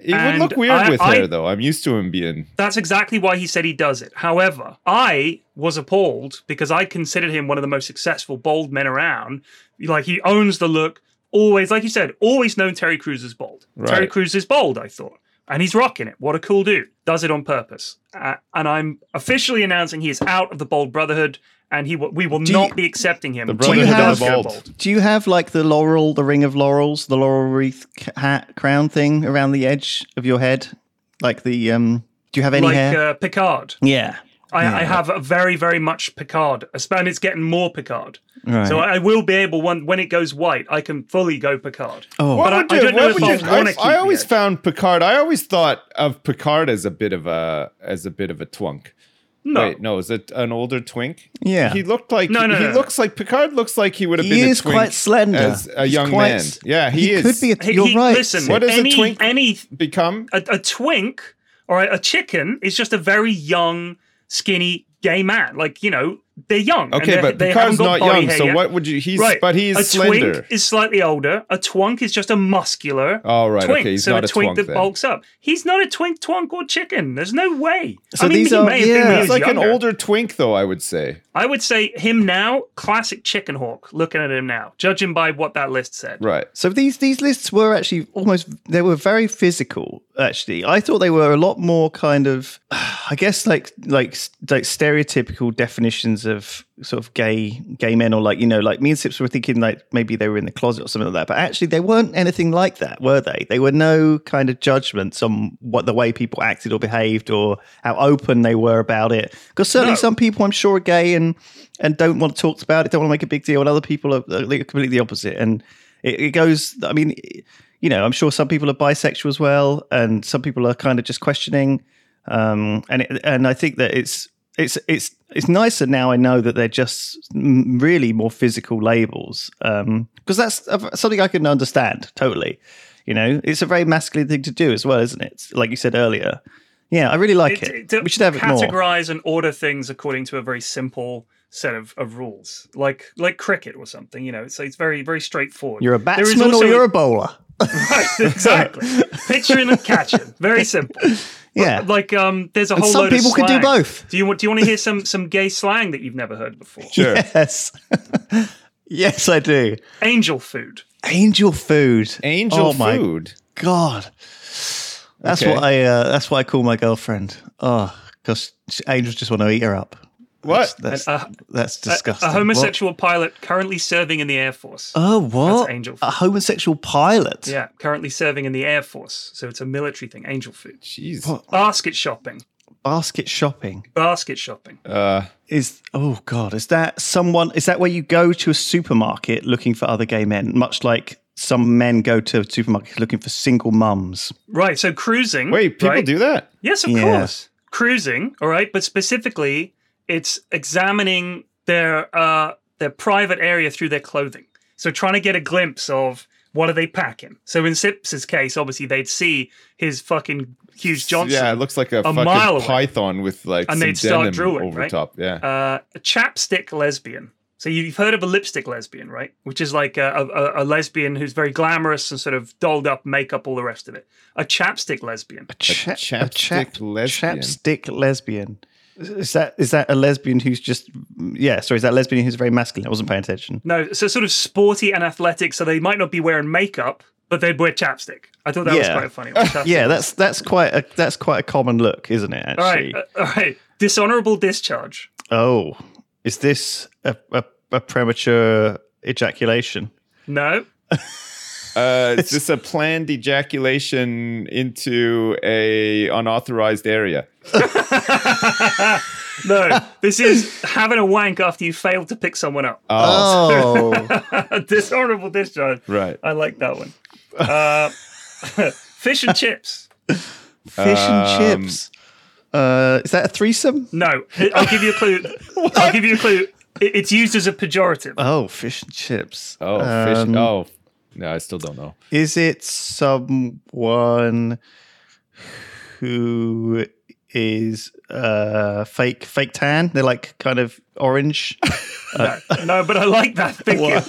It would look weird I- with I- hair, though. I'm used to him being. That's exactly why he said he does it. However, I was appalled because I considered him one of the most successful bald men around. Like he owns the look. Always, like you said, always known Terry Crews as bald. Terry Right. Crews is bald, I thought. And he's rocking it. What a cool dude. Does it on purpose. Uh, and I'm officially announcing he is out of the Bald Brotherhood and he will, we will Do not you- be accepting him. The until he Brotherhood does of go Bald. Do you have like the laurel, the ring of laurels, the laurel wreath ca- hat crown thing around the edge of your head? Like the um. Do you have any Like hair? uh, Picard. yeah. I, I have a very, very much Picard, and it's getting more Picard. Right. So I will be able when when it goes white, I can fully go Picard. oh. But I- would I don't know if I you- wanna I, keep I the always found Picard. I always thought of Picard as a bit of a as a bit of a twunk. No, Wait, no, is it an older twink? Yeah. he looked like No, no, he no. looks like Picard. Looks like he would have he been. is a twink quite slender as a He's young quite man. Yeah, he, he is. could be a. You're he- right. Listen, What does a twink- any become. a, a twink or a, a chicken is just a very young, skinny gay man. Like you know, they're young. Okay, they're- but Picard's not young. So yet. what would you? He's Right, but he's a slender. twink is slightly older. A twunk is just a muscular. Oh, right, Twink. okay, he's so not a twink twunk that then. bulks up. He's not a twink, twunk, or chicken. There's no way. So I mean, these he are- may have been when yeah. he He's like an older twink, though. I would say. I would say him now, classic chicken hawk. Looking at him now, judging by what that list said. Right. So these these lists were actually almost they were very physical. Actually, I thought they were a lot more kind of, I guess like like like stereotypical definitions of sort of gay gay men or like you know like me and Sips were thinking like maybe they were in the closet or something like that. But actually, they weren't anything like that, were they? They were no kind of judgments on what the way people acted or behaved or how open they were about it. Because certainly No. some people I'm sure are gay and and don't want to talk about it, don't want to make a big deal, and other people are, are completely the opposite. And it, it goes. I mean, you know, I'm sure some people are bisexual as well, and some people are kind of just questioning. Um, and it, and I think that it's it's it's it's nicer now. I know that they're just really more physical labels um, because that's uh, something I can understand totally. You know, it's a very masculine thing to do as well, isn't it? Like you said earlier. Yeah, I really like it. It- we should have it categorize and order things according to a very simple set of, of rules, like like cricket or something. You know, it's it's very very straightforward. You're a batsman or you're a bowler. right, exactly. Pitching and catching, very simple. Yeah. Like um, there's a And whole some load of people can do both. Do you want do you want to hear some some gay slang that you've never heard before? Sure. Yes. yes, I do. Angel food. Angel food. Angel oh my food. God. That's Okay. what I. Uh, that's what I call my girlfriend. Oh, because angels just want to eat her up. What? That's A- that's disgusting. A, homosexual pilot currently serving in the Air Force. What? Oh, what? That's angel food. A homosexual pilot. yeah, currently serving in the Air Force. So it's a military thing. Angel food. Jeez. What? Basket shopping. Basket shopping Basket shopping. Uh, is. Oh God, is that someone? Is that where you go to a supermarket looking for other gay men? Much like some men go to a supermarket looking for single mums. Right. So cruising. wait, people right? do that? Yes, of Yeah. course. Cruising, all right, but specifically, it's examining their uh, their private area through their clothing. So trying to get a glimpse of what are they packing. So in Sips's case, obviously they'd see his fucking Hughes Johnson. Yeah, it looks like a, mile fucking away. python with like And some they'd start denim drooling, over right? top. Yeah. uh, a chapstick lesbian. So you've heard of a lipstick lesbian, right? Which is like a, a, a lesbian who's very glamorous and sort of dolled up, makeup, all the rest of it. A chapstick lesbian. A, cha- chapstick lesbian. Chapstick lesbian. Is that is that a lesbian who's just yeah? Sorry, is that a lesbian who's very masculine? I wasn't paying attention. No, so sort of sporty and athletic. So they might not be wearing makeup, but they'd wear chapstick. I thought that was quite a funny. one. Yeah, that's that's quite a that's quite a common look, isn't it? all Actually. right. uh, all right. Dishonorable discharge. Oh, is this a, a, a premature ejaculation? No. Uh, is this a planned ejaculation into a unauthorized area? No. this is having a wank after you failed to pick someone up. Oh, Dishonorable discharge. Right. I like that one. Uh, fish and chips. fish and Um, chips. Uh, is that a threesome? No, I'll give you a clue. I'll give you a clue. It- It's used as a pejorative. Oh, fish and chips. Oh, fish. Um, Oh, no, I still don't know. Is it someone who is uh fake fake tan? They're like kind of orange. no, but I like that thinking.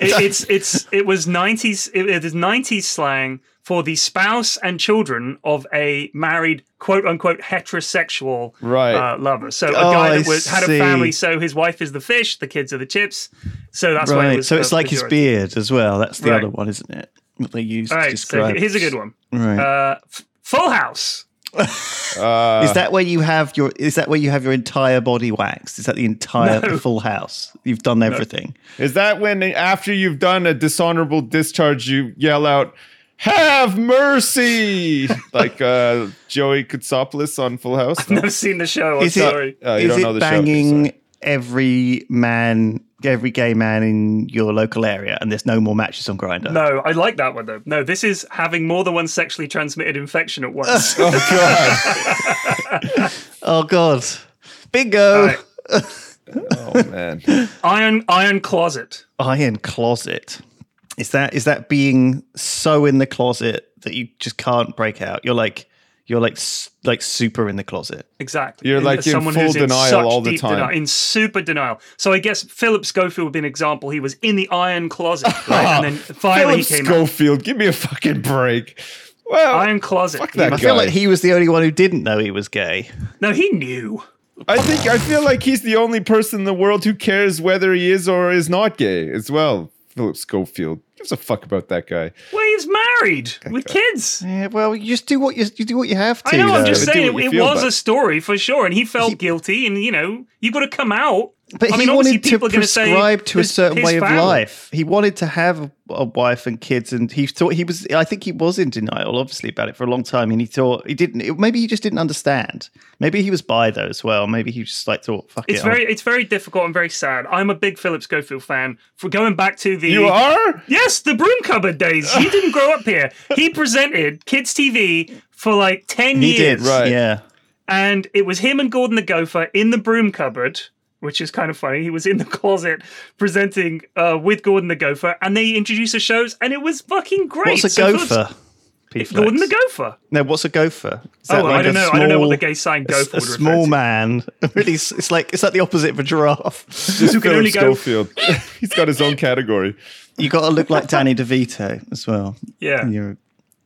It, it's it's it was nineties. It, it is nineties slang for the spouse and children of a married quote unquote heterosexual Right. uh, lover. So a Oh, guy that was had a family. So his wife is the fish, the kids are the chips. So that's why it right. was. So it's like his beard as well. That's the Right. other one, isn't it? What they use All to right, so describe. here's a good one. Right. Uh, F- Full House. Uh, is that where you have your? Is that where you have your entire body waxed? Is that the entire No. the full house? You've done everything. Is that when after you've done a dishonorable discharge, you yell out, "Have mercy!" like uh, Joey Katsopolis on Full House? No? Never seen the show. I'm Is it- sorry. Oh, you is don't it know the show. banging Sorry. every man, every gay man in your local area, and there's no more matches on Grindr? No, I like that one though. No, this is having more than one sexually transmitted infection at once. Oh god! Oh God, bingo! Right. Oh man! Iron Iron Closet. Iron closet. Is that is that being so in the closet that you just can't break out? You're like you're like like super in the closet. Exactly. You're like as in someone full who's denial such all the deep time. denial- in super denial. So I guess Philip Schofield would be an example. He was in the iron closet, right? and then finally Philip he came out. Philip Schofield, give me a fucking break. Well. Iron closet. Fuck that I feel like he was the only one who didn't know he was gay. No, he knew. I think I feel like he's the only person in the world who cares whether he is or is not gay as well. Philip Schofield gives a fuck about that guy. Well, he's married with kids. Yeah, well, you just do what you, you do what you have to. I know. I'm just saying it, it was about. a story for sure, and he felt guilty. And you know, you've got to come out. But I he mean, obviously wanted to people are to say prescribe to a certain his way of family. life. He wanted to have a, a wife and kids, and he thought he was. I think he was in denial, obviously, about it for a long time. And he thought he didn't. it- maybe he just didn't understand. Maybe he was by though as well. Maybe he just like thought, "Fuck It's it." I'll- very, it's very difficult and very sad. I'm a big Philip Schofield fan. For going back to the You are? Yes, the broom cupboard days. He didn't grow up here. He presented kids TV for like ten He years, did, Right. Yeah. and it was him and Gordon the Gopher in the broom cupboard, which is kind of funny. He was in the closet presenting uh, with Gordon the Gopher, and they introduced the shows, and it was fucking great. What's a So gopher? P-Flex. Gordon the Gopher. No, what's a gopher? Is Oh, I don't a know. I don't know what the small- gay sign gopher a would small man. Really, it's like it's like the opposite of a giraffe. Just can only go- Schofield. He's got his own category. You got to look like Danny DeVito as well. Yeah. You're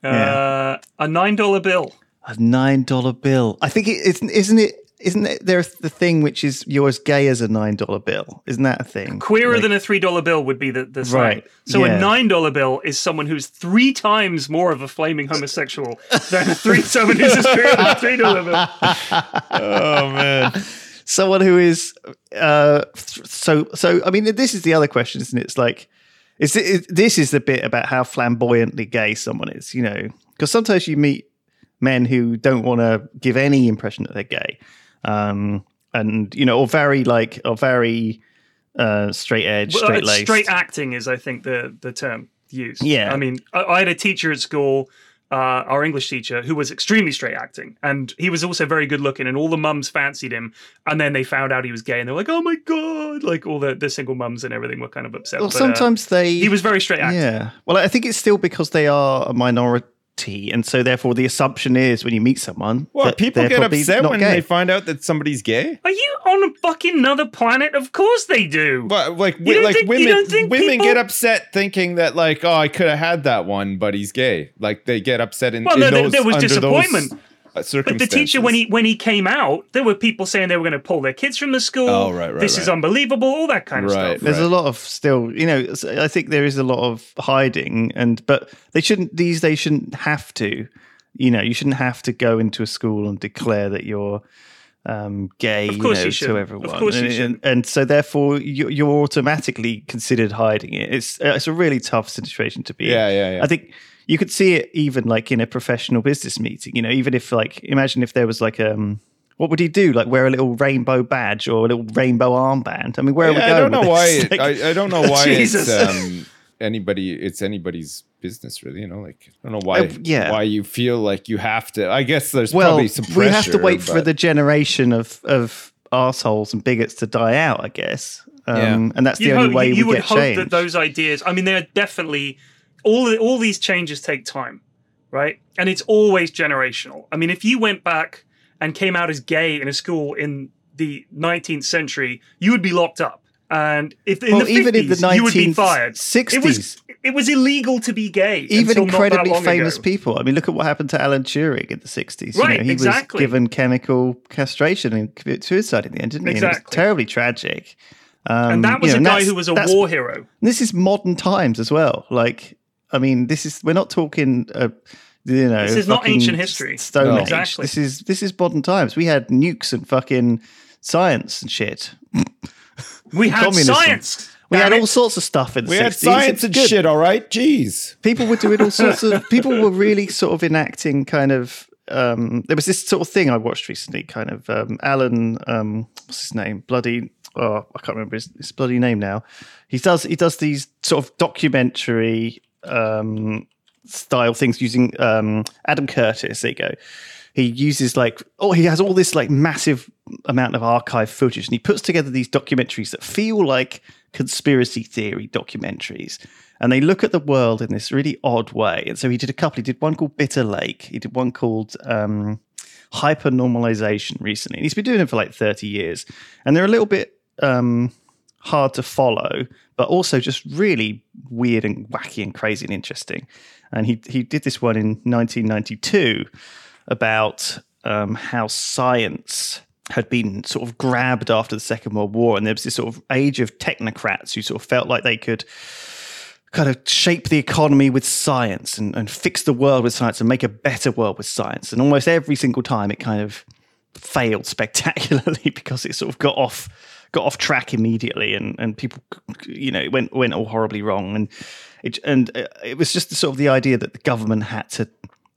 Uh, a nine dollar bill. a nine dollar bill. I think it isn't. Isn't it? Isn't there the thing which is you're as gay as a nine dollar bill? Isn't that a thing? Queerer Like- than a three dollar bill would be the, the slang. Right, So yeah. a nine dollar bill is someone who's three times more of a flaming homosexual than a three someone who's as queer than a three dollar bill. Oh man. someone who is uh so so i mean this is the other question isn't it it's like is it, it- this is the bit about how flamboyantly gay someone is you know because sometimes you meet men who don't want to give any impression that they're gay um and you know or very like or very uh straight edge straight it's laced straight acting is, I think, the the term used. Yeah. I mean, I, I had a teacher at school. Uh, our English teacher, who was extremely straight acting, and he was also very good looking, and all the mums fancied him. And then they found out he was gay, and they're like, "Oh my god!" Like all the, the single mums and everything were kind of upset. well But, uh, sometimes they he was very straight acting. Yeah. Well, I think it's still because they are a minority, and so therefore the assumption is when you meet someone, Well, people get upset when gay. they find out that somebody's gay. Are you on a fucking another planet? Of course they do. But like, You wi- like think- women, women people- get upset thinking that like, oh, I could have had that one, but he's gay. Like they get upset in. Well, in no, there- those, there was under disappointment. Those, But the teacher, when he when he came out, there were people saying they were going to pull their kids from the school. Oh, right, right, This is unbelievable. All that kind of Right. stuff. There's a lot of still, you know, I think there is a lot of hiding, and but they shouldn't. These days shouldn't have to. You know, you shouldn't have to go into a school and declare that you're um, gay. Of course you you know, shouldn't. to Of everyone. course you and, shouldn't. and, and so therefore you, you're automatically considered hiding it. It's uh, it's a really tough situation to be. in. Yeah, yeah, yeah. I think you could see it even like in a professional business meeting. You know, even if like imagine if there was like um. What would he do? Like wear a little rainbow badge or a little rainbow armband? I mean, where are we Yeah, going? I don't know why. It, Like- I, I don't know why Jesus. it's um, anybody. It's anybody's business, really. You know, like I don't know why. Uh, yeah. Why you feel like you have to? I guess there's well, probably some pressure. we have to wait for the generation of of assholes and bigots to die out, I guess. Um, Yeah. And that's the you only hope, way you, we you would get hope change. that those ideas. I mean, they're definitely all. All these changes take time, right? And it's always generational. I mean, if you went back and came out as gay in a school in the 19th century, you would be locked up. And if in Well, the even in the 50s, you would be fired. 1960s. It was it was illegal to be gay. even until not that incredibly famous ago. people. I mean, look at what happened to Alan Turing in the 60s. You Right, know, he exactly. was given chemical castration and committed suicide in the end, didn't he? And it was Exactly. terribly tragic. Um, And that was you a guy who was a war hero. This is modern times as well. Like, I mean, this is we're not talking. Uh, you know, This is not ancient history. Stone No. Age. Exactly. This is this is modern times. We had nukes and fucking science and shit. We had Communism. science. We had Damn all sorts of stuff in the We 60s. had science and good. shit, all right? Jeez. people were doing all sorts of people were really sort of enacting kind of um there was this sort of thing i watched recently kind of um alan um what's his name bloody oh i can't remember his, his bloody name now he does he does these sort of documentary um style things using um adam curtis. There you go. He uses like oh he has all this like massive amount of archive footage and he puts together these documentaries that feel like conspiracy theory documentaries. And they look at the world in this really odd way. And so he did a couple. He did one called bitter lake. He did one called um hyper normalization recently. And he's been doing it for like 30 years. And they're a little bit um hard to follow but also just really weird and wacky and crazy and interesting and he he did this one in 1992 about um, how science had been sort of grabbed after the Second World War, and there was this sort of age of technocrats who sort of felt like they could kind of shape the economy with science and, and fix the world with science and make a better world with science. And almost every single time, it kind of failed spectacularly because it sort of got off got off track immediately, and and people, you know, it went went all horribly wrong, and it and uh, it was just the, sort of the idea that the government had to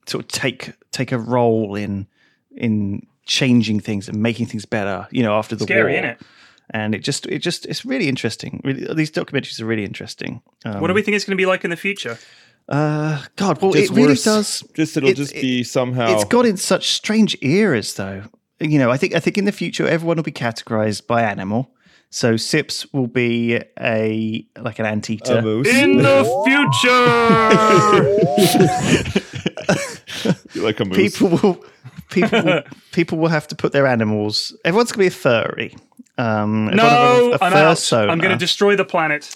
sort of take take a role in in changing things and making things better, you know, after the Scary, war. innit? And it just it just it's really interesting. Really, these documentaries are really interesting. Um, What do we think it's going to be like in the future? uh, God, well, Just it really worse. does. Just it'll it- just it- be somehow. It's got in such strange eras, though. You know, I think I think in the future everyone will be categorized by animal. So Sips will be a like an anteater. a moose. In the future, like a moose. people will people will, people will have to put their animals. Everyone's gonna be a furry. Um, no, have a I'm out. I'm going to destroy the planet.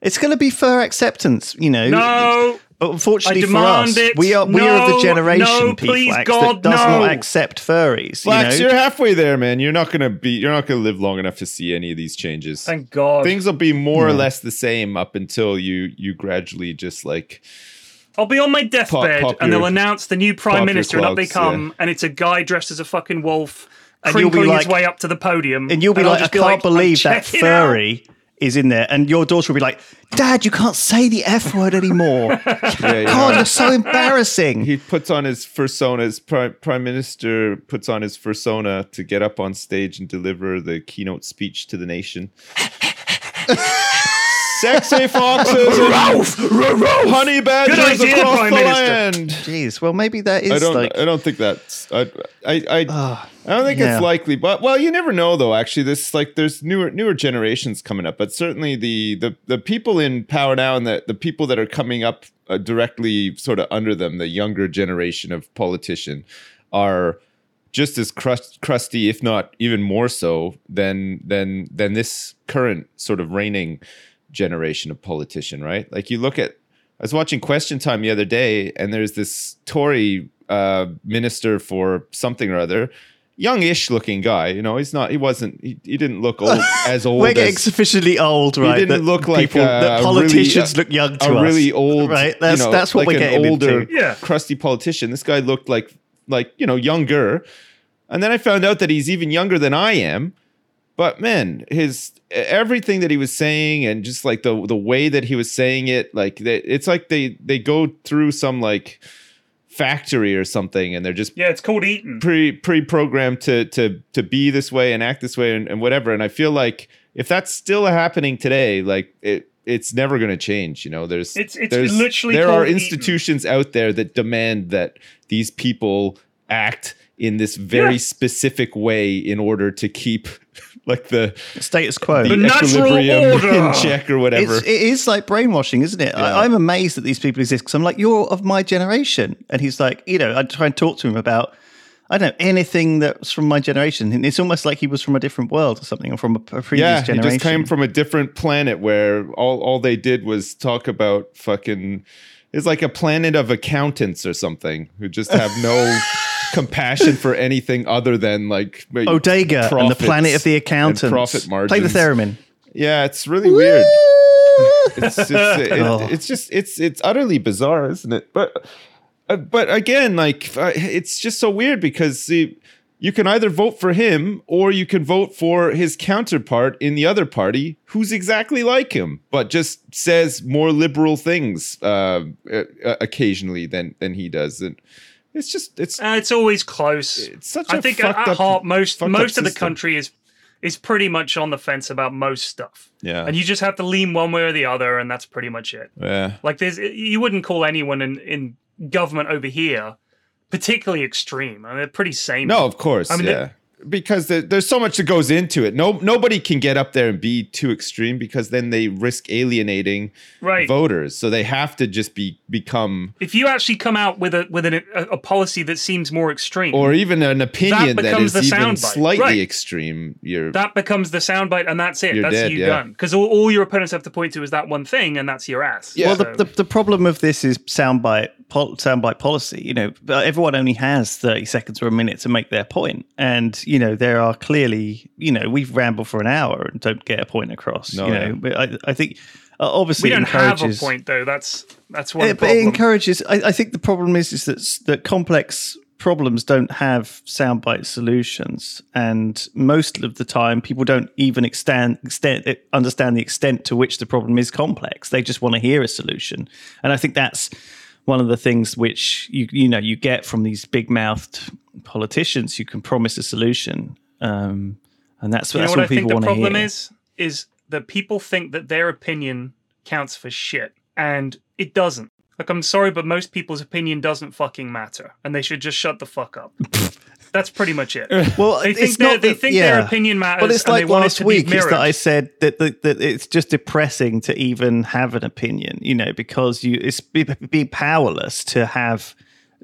It's going to be fur acceptance. You know. No, But unfortunately I for us, it. we are we are of the generation, no, P please, Flax, God, that does no. not accept furries. Flax, you know? you're halfway there, man. You're not gonna be. You're not gonna live long enough to see any of these changes. thank God. Things will be more or less the same up until you you gradually just like I'll be on my deathbed, pop and they'll your- announce the new prime your minister, and up they clogs, come, and it's a guy dressed as a fucking wolf, And you'll be crinkling his way up to the podium, and you'll be I'll like, I be can't "I'm believe that furry. out." Is in there, and your daughter will be like, Dad, you can't say the f word anymore. yeah, you God, you're so embarrassing. he puts on his fursona. His prime, prime minister puts on his fursona to get up on stage and deliver the keynote speech to the nation. Sexy foxes and honey badgers Good idea, across Prime the Minister. land. Jeez, well, maybe that is I don't. like. I don't think that's. I. I. I, I don't think yeah. it's likely, but well, you never know though. Actually, this like there's newer newer generations coming up, but certainly the the the people in power now and the the people that are coming up uh, directly sort of under them, the younger generation of politician, are just as crust, crusty, if not even more so than than than this current sort of reigning generation of politician. Right? Like you look at. I was watching Question Time the other day, and there's this Tory uh, minister for something or other, youngish looking guy. You know, he's not. He wasn't. He, he didn't look old as old. We're getting as, sufficiently old, right? He didn't that look like people, a- that a really- politicians look young to a us. really old, right? That's you know, that's what like we're an getting older, into. Yeah. crusty politician. This guy looked like like you know younger, and then I found out that he's even younger than I am. But man, his everything that he was saying and just like the the way that he was saying it, like they, it's like they they go through some like factory or something, and they're just Yeah, it's called Eton. pre pre programmed to to to be this way and act this way and, and whatever. And I feel like if that's still happening today, like it it's never going to change. You know, there's It's- it's there's, literally there are institutions out there that demand that these people act in this very Yeah. specific way in order to keep like the Status quo. the The natural equilibrium order. in check or whatever. It's, it is like brainwashing, isn't it? I, I'm amazed that these people exist because I'm like, you're of my generation. And he's like, you know, I try and talk to him about, I don't know, anything that's from my generation. And it's almost like he was from a different world or something, or from a, a previous yeah, he just came from a different planet where all all they did was talk about fucking. It's like a planet of accountants or something who just have no compassion for anything other than like Odega and the planet of the accountants. profit margins. Play the theremin. Yeah, it's really weird. It's just, it- Oh. it's just it's it's utterly bizarre, isn't it? But uh, but again, like uh, it's just so weird because see, you can either vote for him or you can vote for his counterpart in the other party, who's exactly like him, but just says more liberal things uh, uh, occasionally than than he does, and it's just it's Uh, it's always close. it's such I a think at up, heart, most most of the country is is pretty much on the fence about most stuff. Yeah. and you just have to lean one way or the other, and that's pretty much it. Yeah. Like there's you wouldn't call anyone in in government over here particularly extreme. I mean, they're pretty sane. No, of course. I mean, yeah. Because there, there's so much that goes into it. No, nobody can get up there and be too extreme because then they risk alienating Right. voters. So they have to just be become, If you actually come out with a with an, a, a policy that seems more extreme, or even an opinion that becomes is the even soundbite. slightly Right. extreme. You're that becomes the soundbite, and that's it. You're that's dead, you yeah. done. Because all, all your opponents have to point to is that one thing, and that's your ass. Yeah. Well, So- the, the, the problem of this is soundbite pol- soundbite policy. You know, everyone only has thirty seconds or a minute to make their point, and you know there are clearly, you know, we've rambled for an hour and don't get a point across. No, you know, yeah. but I, I think uh, obviously we it don't have a point though. That's that's one Yeah, but it encourages. I, I think the problem is is that that complex problems don't have soundbite solutions, and most of the time, people don't even extend, extend understand the extent to which the problem is complex. They just want to hear a solution, and I think that's one of the things which you you know you get from these big mouthed politicians who can promise a solution, um, and that's you that's what I what think people the want to problem hear. is? Is that people think that their opinion counts for shit, and it doesn't. Like, I'm sorry, but most people's opinion doesn't fucking matter, and they should just shut the fuck up. That's pretty much it. Well, They think their- they think their opinion matters But it's like want it last week is that. I said that, that that it's just depressing to even have an opinion, you know, because you it's be, be powerless to have.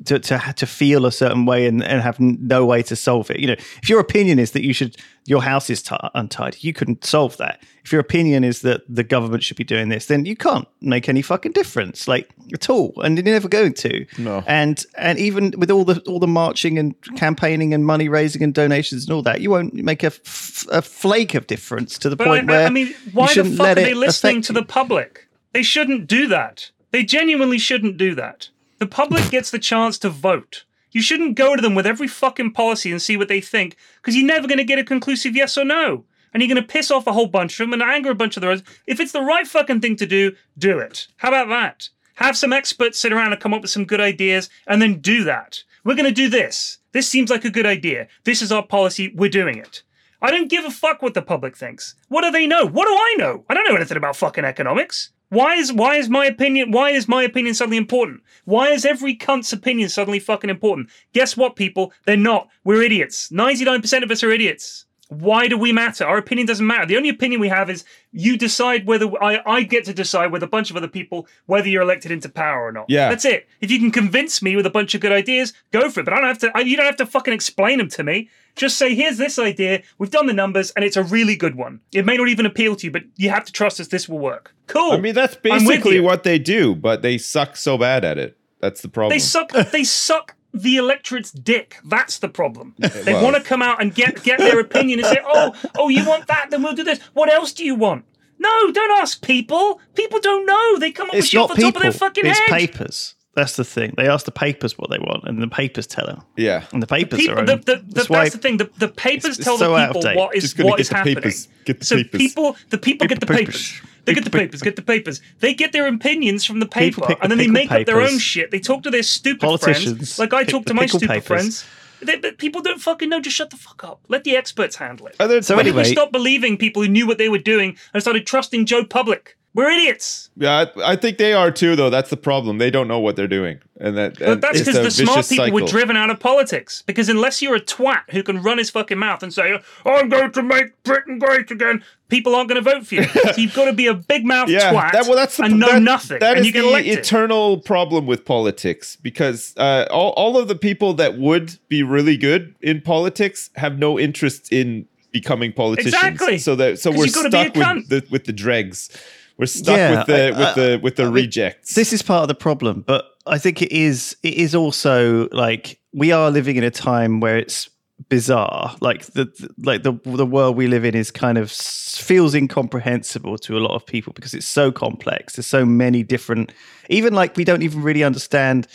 To, to to feel a certain way and, and have no way to solve it. You know, if your opinion is that you should your house is t- untidy, you couldn't solve that. If your opinion is that the government should be doing this, then you can't make any fucking difference, like at all, and you're never going to. No. And and even with all the all the marching and campaigning and money raising and donations and all that, you won't make a, f- a flake of difference to the But point I, where I mean, you why the shouldn't fuck are let they it listening to the public? They shouldn't do that. They genuinely shouldn't do that. The public gets the chance to vote. You shouldn't go to them with every fucking policy and see what they think, because you're never going to get a conclusive yes or no. And you're going to piss off a whole bunch of them and anger a bunch of the others. If it's the right fucking thing to do, do it. How about that? Have some experts sit around and come up with some good ideas and then do that. We're going to do this. This seems like a good idea. This is our policy. We're doing it. I don't give a fuck what the public thinks. What do they know? What do I know? I don't know anything about fucking economics. Why is why is my opinion why is my opinion suddenly important? Why is every cunt's opinion suddenly fucking important? Guess what, people? They're not. We're idiots. 99% of us are idiots. Why do we matter? Our opinion doesn't matter. The only opinion we have is you decide whether I, I get to decide with a bunch of other people whether you're elected into power or not. Yeah. That's it. If you can convince me with a bunch of good ideas, go for it. But I don't have to. I, you don't have to fucking explain them to me. Just say, here's this idea. We've done the numbers, and it's a really good one. It may not even appeal to you, but you have to trust us. This will work. Cool. I mean, that's basically what they do, but they suck so bad at it. That's the problem. They suck. they suck the electorate's dick. That's the problem. They Well. want to come out and get get their opinion and say, "Oh, oh, you want that? Then we'll do this. What else do you want?" No, don't ask people. People don't know. They come up with shit off not the top of their fucking It's head. papers. That's the thing. They ask the papers what they want, and the papers tell them. yeah. And the papers People, are. the, own- the, the, that's that's, the thing. The, the papers it's tell so the people date. what is Just what get is the happening. papers. Get the so papers. people, the people get the papers. papers. They get the papers. Get the papers. They get their opinions from the paper, the and then they pickle make up their own shit. They talk to their stupid Politicians friends, like I talk to my stupid papers. friends. They, but people don't fucking know. Just shut the fuck up. Let the experts handle it. Are there- So When did anyway- we stop believing people who knew what they were doing and started trusting Joe Public? We're idiots. Yeah, I, I think they are too, though. That's the problem. They don't know what they're doing. and that But and that's because the smart people were driven out of politics. Because unless you're a twat who can run his fucking mouth and say, I'm going to make Britain great again, people aren't going to vote for you. so you've got to be a big mouth yeah, twat that, well, that's the, and know that- nothing. That and is you get the elected. eternal problem with politics because uh, all, all of the people that would be really good in politics have no interest in becoming politicians. Exactly. So that so we're you've gotta be a stuck with the with the dregs. We're stuck Yeah, with the I- with the with the I rejects. This is part of the problem, but I think it is it is also like we are living in a time where it's bizarre. Like the the- like the the world we live in is kind of feels incomprehensible to a lot of people because it's so complex. There's so many different even like we don't even really understand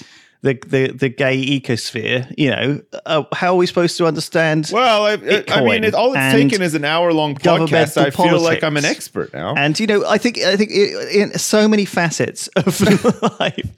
the the, the gay ecosphere, you know, uh, how are we supposed to understand well, I, I Bitcoin mean, it, all it's taken is an hour long podcast. I feel like I'm an expert now. And you know, I think I think i- in so many facets of life.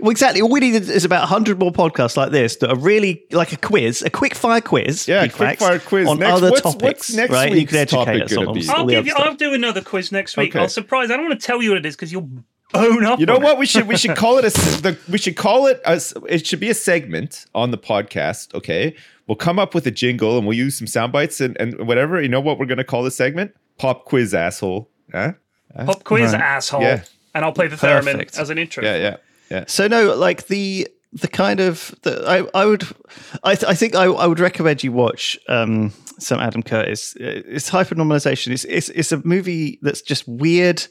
Well, exactly. All we need is about hundred more podcasts like this that are really like a quiz, a quick fire quiz. Yeah, quick fire quiz. on Next- other what's- topics. what's next right? you can educate topic us on be? I'll give you. stuff. I'll do another quiz next week. Okay. I'll surprise. I don't want to tell you what it is because you'll own up. You know on what? It. We should we should call it a the, we should call it a, it should be a segment on the podcast. Okay, we'll come up with a jingle and we'll use some sound bites and, and whatever. You know what we're gonna call the segment? Pop quiz asshole. Huh? Pop quiz, Right. asshole. Yeah. And I'll play the theremin Perfect. as an intro. Yeah, yeah, yeah. So no, like the the kind of the, I I would I th- I think I, I would recommend you watch um some Adam Curtis. Uh, It's hypernormalization. It's it's it's a movie that's just weird.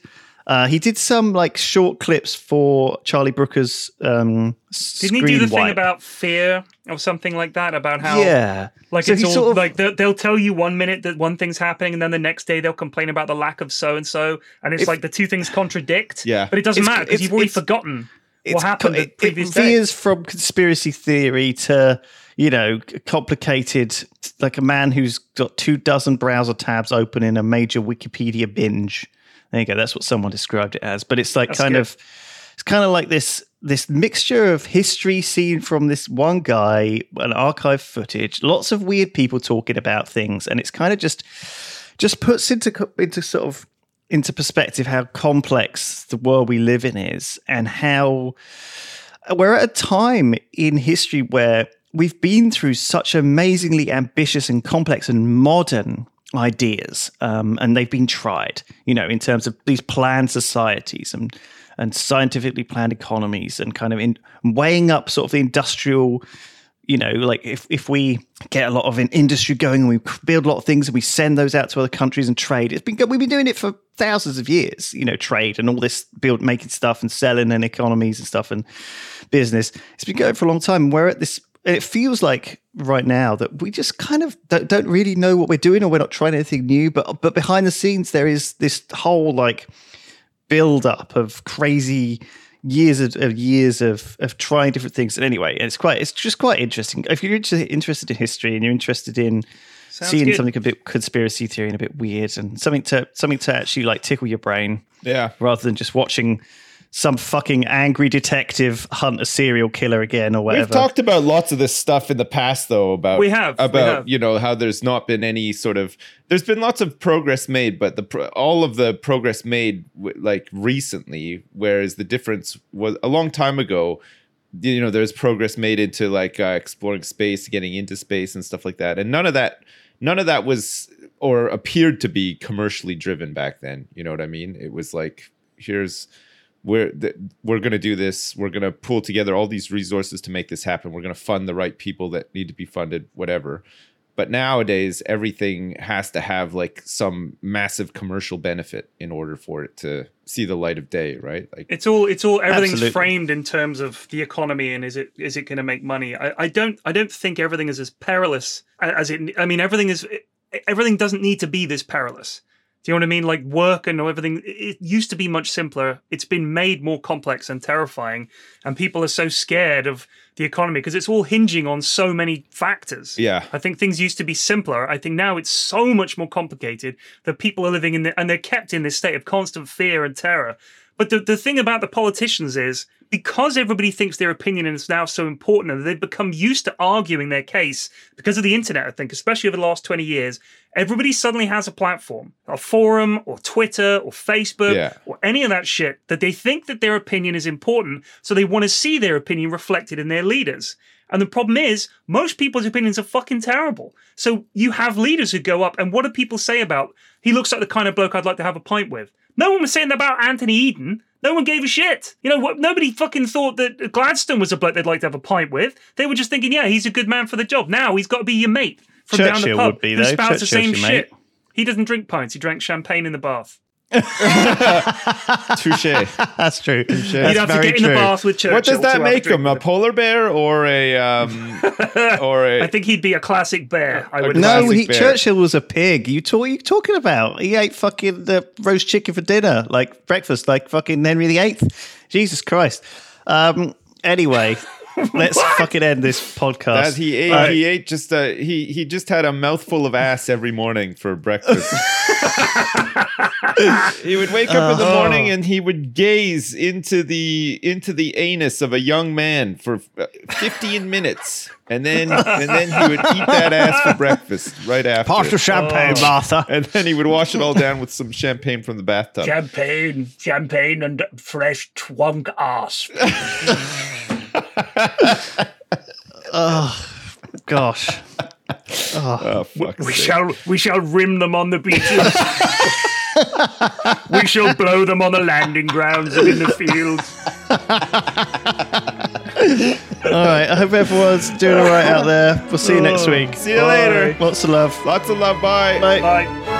Uh, he did some like short clips for Charlie Brooker's um Didn't he do the thing about fear or something like that? About how yeah Like So it's all sort of- like they'll, they'll tell you one minute that one thing's happening, and then the next day they'll complain about the lack of so and so, and it's If- like the two things contradict. Yeah. but it doesn't It's- matter because you've already it's- forgotten what happened co- the previous it day. veers from conspiracy theory to you know complicated like a man who's got two dozen browser tabs open in a major wikipedia binge there you go. That's what someone described it as. But it's like That's kind good. of it's kind of like this this mixture of history seen from this one guy and archive footage lots of weird people talking about things. And it's kind of just just puts into into sort of into perspective how complex the world we live in is and how we're at a time in history where we've been through such amazingly ambitious and complex and modern ideas um, and they've been tried you know in terms of these planned societies and and scientifically planned economies and kind of in weighing up sort of the industrial you know, like if, if we get a lot of an industry going and we build a lot of things and we send those out to other countries and trade, it's been we've been doing it for thousands of years. You know, trade and all this build making stuff and selling and economies and stuff and business. It's been going for a long time. We're at this. It feels like right now that we just kind of don't, don't really know what we're doing or we're not trying anything new. But but behind the scenes, there is this whole like build up of crazy years of, of years of of trying different things. And anyway, it's quite it's just quite interesting. If you're interested in history and you're interested in Sounds seeing good. something a bit conspiracy theory and a bit weird and something to something to actually like tickle your brain Yeah. rather than just watching some fucking angry detective hunt a serial killer again or whatever. We've talked about lots of this stuff in the past, though. About We have, we about have. you know how there's not been any sort of there's been lots of progress made, but the pro- all of the progress made like recently, whereas the difference was a long time ago. You know, there's progress made into like uh, exploring space, getting into space, and stuff like that, and none of that, none of that was or appeared to be commercially driven back then. You know what I mean? It was like here's we're th- we're going to do this we're going to pull together all these resources to make this happen we're going to fund the right people that need to be funded whatever but nowadays everything has to have like some massive commercial benefit in order for it to see the light of day right like It's all it's all everything's Absolutely. framed in terms of the economy and is it is it going to make money? I, I don't I don't think everything is as perilous as it. I mean everything is everything doesn't need to be this perilous. Do you know what I mean? Like work and everything. It used to be much simpler. It's been made more complex and terrifying, and people are so scared of the economy because it's all hinging on so many factors. Yeah. I think things used to be simpler. I think now it's so much more complicated that people are living in the, and they're kept in this state of constant fear and terror. But the, the thing about the politicians is because everybody thinks their opinion is now so important and they've become used to arguing their case because of the internet, I think, especially over the last 20 years, everybody suddenly has a platform, a forum or Twitter or Facebook Yeah. or any of that shit that they think that their opinion is important. So they want to see their opinion reflected in their leaders. And the problem is, most people's opinions are fucking terrible. So you have leaders who go up, and what do people say about? He looks like the kind of bloke I'd like to have a pint with. No one was saying that about Anthony Eden. No one gave a shit. You know what? Nobody fucking thought that Gladstone was a bloke they'd like to have a pint with. They were just thinking, yeah, he's a good man for the job. Now he's got to be your mate from down the pub would be, who spouts the same shit. mate. He doesn't drink pints. He drank champagne in the bath. Touche. That's true. That's You'd have to very get in true. the bath with Churchill. what does that make him? A polar bear or a um or a I think he'd be a classic bear. I would No, he, bear. Churchill was a pig. You talk, you talking about? He ate fucking the roast chicken for dinner, like breakfast, like fucking Henry VIII. Jesus Christ. Um. Anyway, let's fucking end this podcast. that he ate Right. he ate just a he he just had a mouthful of ass every morning for breakfast. he would wake up in the morning and he would gaze into the into the anus of a young man for uh, 15 minutes and then and then he would eat that ass for breakfast right after. Pass the champagne, Oh. Martha. and then he would wash it all down with some champagne from the bathtub. Champagne, champagne, and fresh twunk ass. Oh, gosh. Oh, oh fuck's We sake. shall, we shall rim them on the beaches. we shall blow them on the landing grounds and in the fields. All right. I hope everyone's doing all right out there. We'll see you next oh, week. See you later. Lots of love. Lots of love. Bye. Bye. Bye.